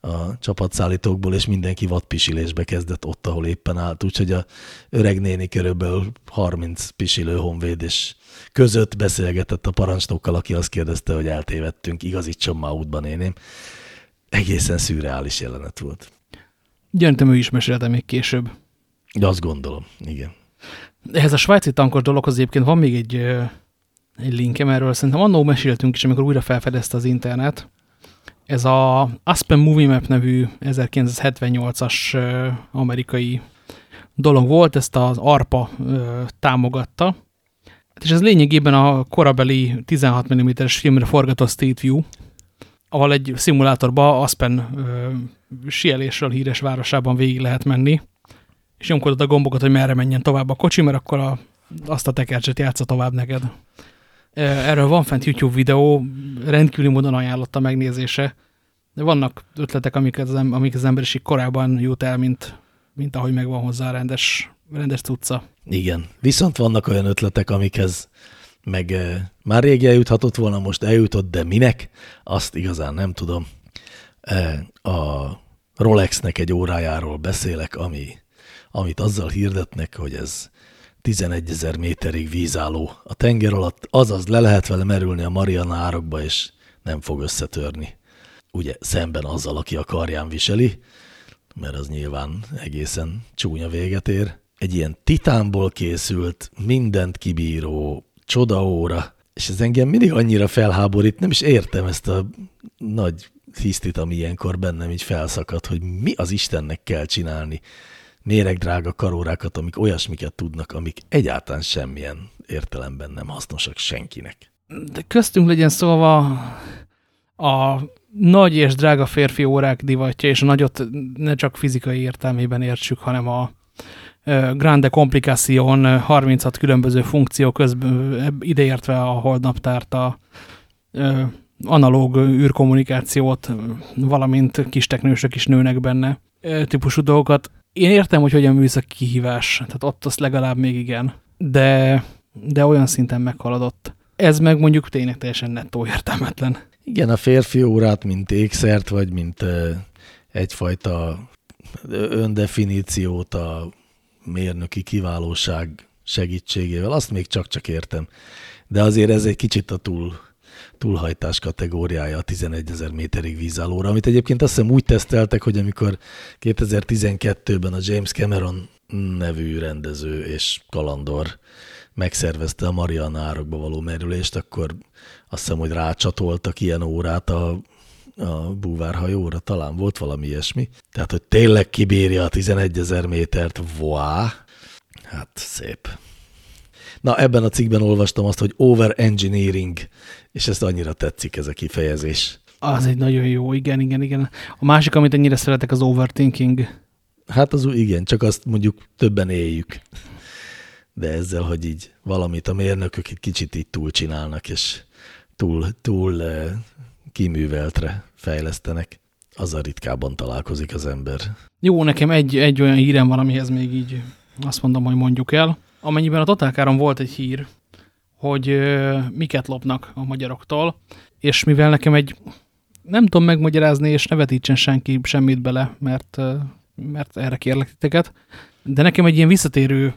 a csapatszállítókból, és mindenki vadpisilésbe kezdett ott, ahol éppen állt. Úgyhogy a öreg néni körülbelül 30 pisilő honvéd és között beszélgetett a parancsnokkal, aki azt kérdezte, hogy eltévedtünk, igazítson már útban néném. Egészen szürreális jelenet volt. Gyanítom, ő is mesélte még később. De azt gondolom, igen. Ehhez a svájci tankos dologhoz egyébként van még egy, egy linkem erről, szerintem annó meséltünk is, amikor újra felfedezte az internet. Ez a Aspen Movie Map nevű 1978-as amerikai dolog volt, ezt az ARPA támogatta. És ez lényegében a korabeli 16 mm-es filmre forgatott State View, ahol egy szimulátorba Aspen sielésről híres városában végig lehet menni és nyomkodod a gombokat, hogy merre menjen tovább a kocsi, mert akkor a, azt a tekercset játsza tovább neked. Erről van fent YouTube videó, rendkívüli módon ajánlott a megnézése. Vannak ötletek, amik az, amik az emberiség korábban jut el, mint, mint ahogy megvan hozzá rendes, rendes cucca. Igen, viszont vannak olyan ötletek, amikhez meg e, már rég eljuthatott volna, most eljutott, de minek? Azt igazán nem tudom. E, a Rolexnek egy órájáról beszélek, ami, amit azzal hirdetnek, hogy ez 11 ezer méterig vízálló a tenger alatt, azaz le lehet vele merülni a Mariana árokba, és nem fog összetörni. Ugye szemben azzal, aki a karján viseli, mert az nyilván egészen csúnya véget ér. Egy ilyen titánból készült, mindent kibíró csodaóra, és ez engem mindig annyira felháborít, nem is értem ezt a nagy hisztit, ami ilyenkor bennem így felszakadt, hogy mi az Istennek kell csinálni méregdrága karórákat, amik olyasmiket tudnak, amik egyáltalán semmilyen értelemben nem hasznosak senkinek. De köztünk legyen szóval a nagy és drága férfi órák divatja, és a nagyot ne csak fizikai értelmében értsük, hanem a Grande Complication 36 különböző funkció közben ideértve a holdnaptárt, a analóg űrkommunikációt, valamint kis teknősök is nőnek benne típusú dolgokat. Én értem, hogy hogyan műszak kihívás, tehát ott azt legalább még igen, de, de olyan szinten meghaladott. Ez meg mondjuk tényleg teljesen nettó értelmetlen. Igen, a férfi órát, mint ékszert, vagy mint egyfajta öndefiníciót a mérnöki kiválóság segítségével, azt még csak-csak értem. De azért ez egy kicsit a túl, túlhajtás kategóriája a 11 ezer méterig vízállóra, amit egyébként azt hiszem úgy teszteltek, hogy amikor 2012-ben a James Cameron nevű rendező és kalandor megszervezte a Mariana árokba való merülést, akkor azt hiszem, hogy rácsatoltak ilyen órát a, a búvárhajóra, talán volt valami ilyesmi. Tehát, hogy tényleg kibírja a 11 ezer métert, voá, hát szép. Na, ebben a cikkben olvastam azt, hogy over-engineering, és ezt annyira tetszik ez a kifejezés. Az egy nagyon jó, igen, igen, igen. A másik, amit ennyire szeretek, az overthinking. Hát az igen, csak azt mondjuk többen éljük. De ezzel, hogy így valamit a mérnökök egy kicsit így túl csinálnak, és túl, túl eh, kiműveltre fejlesztenek, azzal ritkábban találkozik az ember. Jó, nekem egy, egy olyan hírem van, amihez még így azt mondom, hogy mondjuk el. Amennyiben a Totálkáron volt egy hír, hogy euh, miket lopnak a magyaroktól, és mivel nekem egy, nem tudom megmagyarázni, és ne vetítsen senki semmit bele, mert, euh, mert erre kérlek titeket, de nekem egy ilyen visszatérő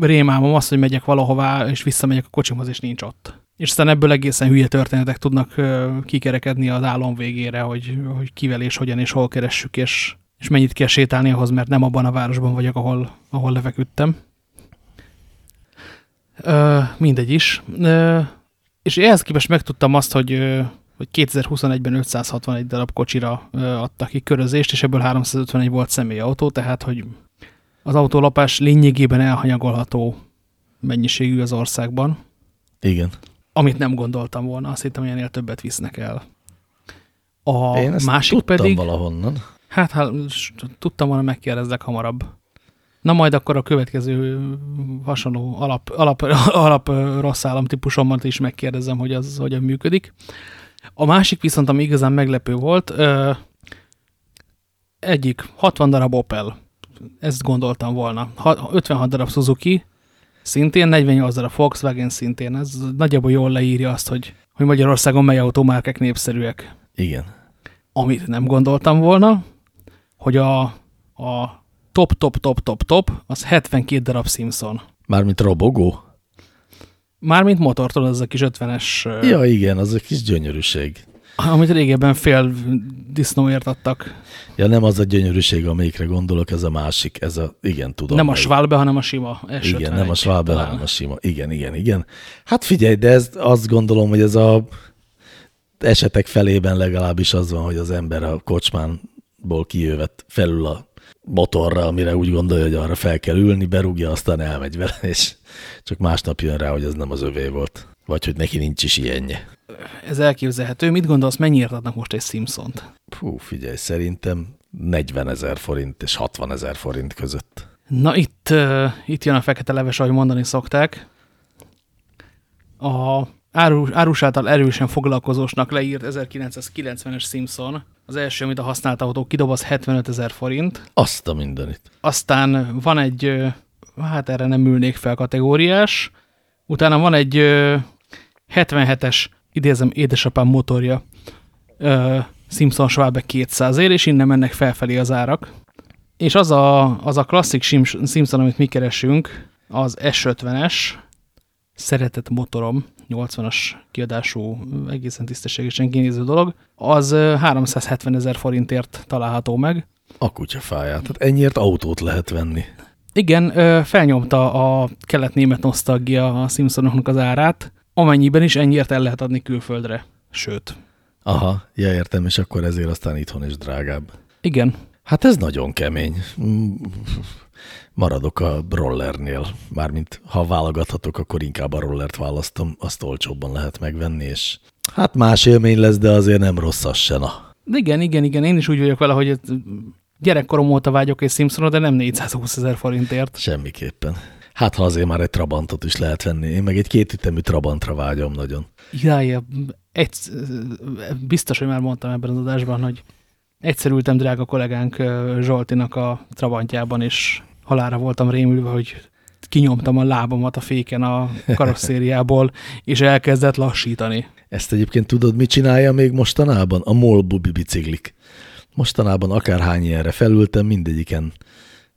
rémálmom az, hogy megyek valahová, és visszamegyek a kocsimhoz, és nincs ott. És aztán ebből egészen hülye történetek tudnak kikerekedni az álom végére, hogy, hogy kivel és hogyan és hol keressük, és, és mennyit kell sétálni ahhoz, mert nem abban a városban vagyok, ahol, ahol lefeküdtem. Ö, mindegy is. Ö, és ehhez képest megtudtam azt, hogy, hogy 2021-ben 561 darab kocsira adtak ki körözést, és ebből 351 volt személyautó, tehát hogy az autólapás lényegében elhanyagolható mennyiségű az országban. Igen. Amit nem gondoltam volna, azt hittem, hogy ennél többet visznek el. A Én ezt másik tudtam pedig... valahonnan. Hát, hát tudtam volna, megkérdezzek hamarabb. Na majd akkor a következő hasonló alap, alap, alap rossz állam típusommal is megkérdezem, hogy az hogyan működik. A másik viszont, ami igazán meglepő volt, ö, egyik 60 darab Opel, ezt gondoltam volna. 56 darab Suzuki, szintén 48 darab Volkswagen szintén. Ez nagyjából jól leírja azt, hogy, hogy Magyarországon mely automárkek népszerűek. Igen. Amit nem gondoltam volna, hogy a, a top, top, top, top, top, az 72 darab Simpson. Mármint robogó? Mármint motortól, az a kis 50-es... Ja, igen, az a kis gyönyörűség. Amit régebben fél disznóért adtak. Ja, nem az a gyönyörűség, amelyikre gondolok, ez a másik, ez a, igen, tudom. Nem a Schwalbe, hanem a sima S51. Igen, nem a Schwalbe, talán. hanem a sima. Igen, igen, igen. Hát figyelj, de ez, azt gondolom, hogy ez a esetek felében legalábbis az van, hogy az ember a kocsmánból kijövet felül a motorra, amire úgy gondolja, hogy arra fel kell ülni, berúgja, aztán elmegy vele, és csak másnap jön rá, hogy az nem az övé volt. Vagy hogy neki nincs is ilyenje. Ez elképzelhető. Mit gondolsz, mennyiért adnak most egy Simpsont? Fú, figyelj, szerintem 40 ezer forint és 60 ezer forint között. Na itt, uh, itt jön a fekete leves, ahogy mondani szokták. A árus, árus által erősen foglalkozósnak leírt 1990-es Simpson, az első, amit a használt autó kidob, 75 ezer forint. Azt a mindenit. Aztán van egy, hát erre nem ülnék fel kategóriás, utána van egy 77-es, idézem, édesapám motorja, Simpson Schwalbe 200 ér, és innen mennek felfelé az árak. És az a, az a klasszik Simpson, amit mi keresünk, az S50-es, szeretett motorom, 80-as kiadású, egészen tisztességesen kinéző dolog, az 370 ezer forintért található meg. A kutyafáját. Tehát ennyiért autót lehet venni. Igen, felnyomta a kelet-német nosztalgia a Simpsonoknak az árát, amennyiben is ennyiért el lehet adni külföldre. Sőt. Aha, ja értem, és akkor ezért aztán itthon is drágább. Igen. Hát ez nagyon kemény. Maradok a rollernél. Mármint ha válogathatok, akkor inkább a rollert választom, azt olcsóbban lehet megvenni, és hát más élmény lesz, de azért nem rossz az se, na. Igen, igen, igen, én is úgy vagyok vele, hogy gyerekkorom óta vágyok egy Simpsonra, de nem 420 ezer forintért. Semmiképpen. Hát ha azért már egy Trabantot is lehet venni. Én meg egy kétütemű Trabantra vágyom nagyon. Jaj, egy, biztos, hogy már mondtam ebben az adásban, hogy egyszer ültem drága kollégánk Zsoltinak a Trabantjában, és halára voltam rémülve, hogy kinyomtam a lábamat a féken a karosszériából, és elkezdett lassítani. Ezt egyébként tudod, mit csinálja még mostanában? A MOL bubi biciklik. Mostanában akárhány ilyenre felültem, mindegyiken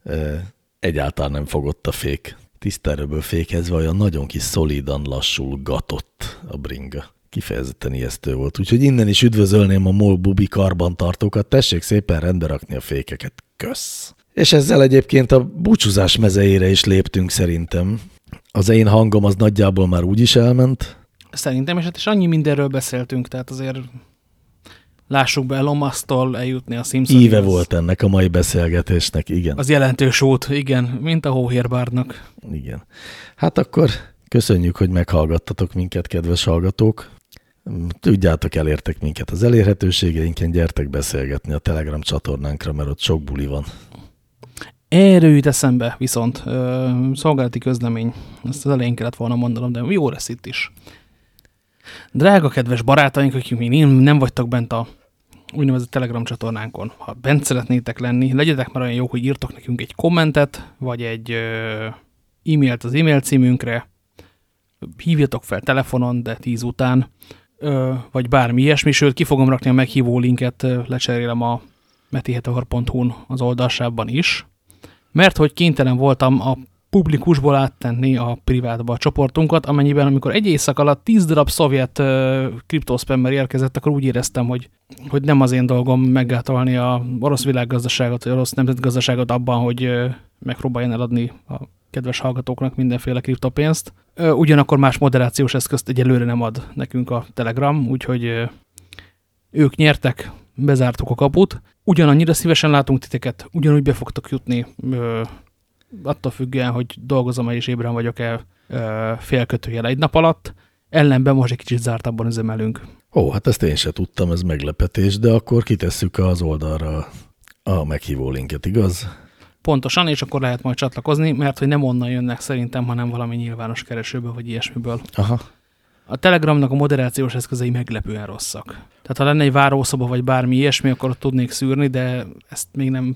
e, egyáltalán nem fogott a fék. Tiszterőből fékezve olyan nagyon kis szolidan lassul gatott a bringa. Kifejezetten ijesztő volt. Úgyhogy innen is üdvözölném a MOL bubi karbantartókat. Tessék szépen rendbe rakni a fékeket. Kösz! És ezzel egyébként a búcsúzás mezeire is léptünk szerintem. Az én hangom az nagyjából már úgy is elment. Szerintem, és hát is annyi mindenről beszéltünk, tehát azért lássuk be Elon Musk-tól eljutni a Simpsons. Íve volt ennek a mai beszélgetésnek, igen. Az jelentős út, igen, mint a hóhérbárnak. Igen. Hát akkor köszönjük, hogy meghallgattatok minket, kedves hallgatók. Tudjátok, elértek minket az elérhetőségeinken, gyertek beszélgetni a Telegram csatornánkra, mert ott sok buli van. Erről jut eszembe viszont ö, szolgálati közlemény. Ezt az elején kellett volna mondanom, de jó lesz itt is. Drága kedves barátaink, akik még nem vagytok bent a úgynevezett Telegram csatornánkon, ha bent szeretnétek lenni, legyetek már olyan jók, hogy írtok nekünk egy kommentet, vagy egy e-mailt az e-mail címünkre, hívjatok fel telefonon, de tíz után, ö, vagy bármi ilyesmi, sőt ki fogom rakni a meghívó linket, lecserélem a metiheteor.hu-n az oldalsában is mert hogy kénytelen voltam a publikusból áttenni a privátba a csoportunkat, amennyiben amikor egy éjszak alatt 10 darab szovjet uh, érkezett, akkor úgy éreztem, hogy, hogy nem az én dolgom meggátolni a orosz világgazdaságot, vagy orosz nemzetgazdaságot abban, hogy uh, megpróbáljon eladni a kedves hallgatóknak mindenféle kriptopénzt. Uh, ugyanakkor más moderációs eszközt egyelőre nem ad nekünk a Telegram, úgyhogy uh, ők nyertek, bezártuk a kaput. Ugyanannyira szívesen látunk titeket, ugyanúgy be fogtok jutni, ö, attól függően, hogy dolgozom-e és ébren vagyok-e félkötőjel egy nap alatt. Ellenben most egy kicsit zártabban üzemelünk. Ó, hát ezt én se tudtam, ez meglepetés, de akkor kitesszük az oldalra a meghívó linket, igaz? Pontosan, és akkor lehet majd csatlakozni, mert hogy nem onnan jönnek szerintem, hanem valami nyilvános keresőből, vagy ilyesmiből. Aha. A Telegramnak a moderációs eszközei meglepően rosszak. Tehát ha lenne egy várószoba vagy bármi ilyesmi, akkor ott tudnék szűrni, de ezt még nem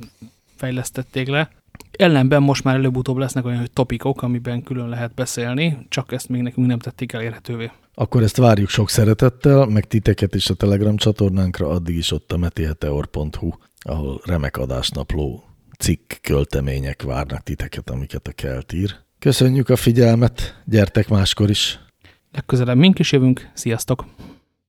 fejlesztették le. Ellenben most már előbb-utóbb lesznek olyan hogy topikok, amiben külön lehet beszélni, csak ezt még nekünk nem tették elérhetővé. Akkor ezt várjuk sok szeretettel, meg titeket is a Telegram csatornánkra, addig is ott a metiheteor.hu, ahol remek adásnapló cikk, költemények várnak titeket, amiket a Kelt ír. Köszönjük a figyelmet, gyertek máskor is! Legközelebb mink is jövünk, sziasztok!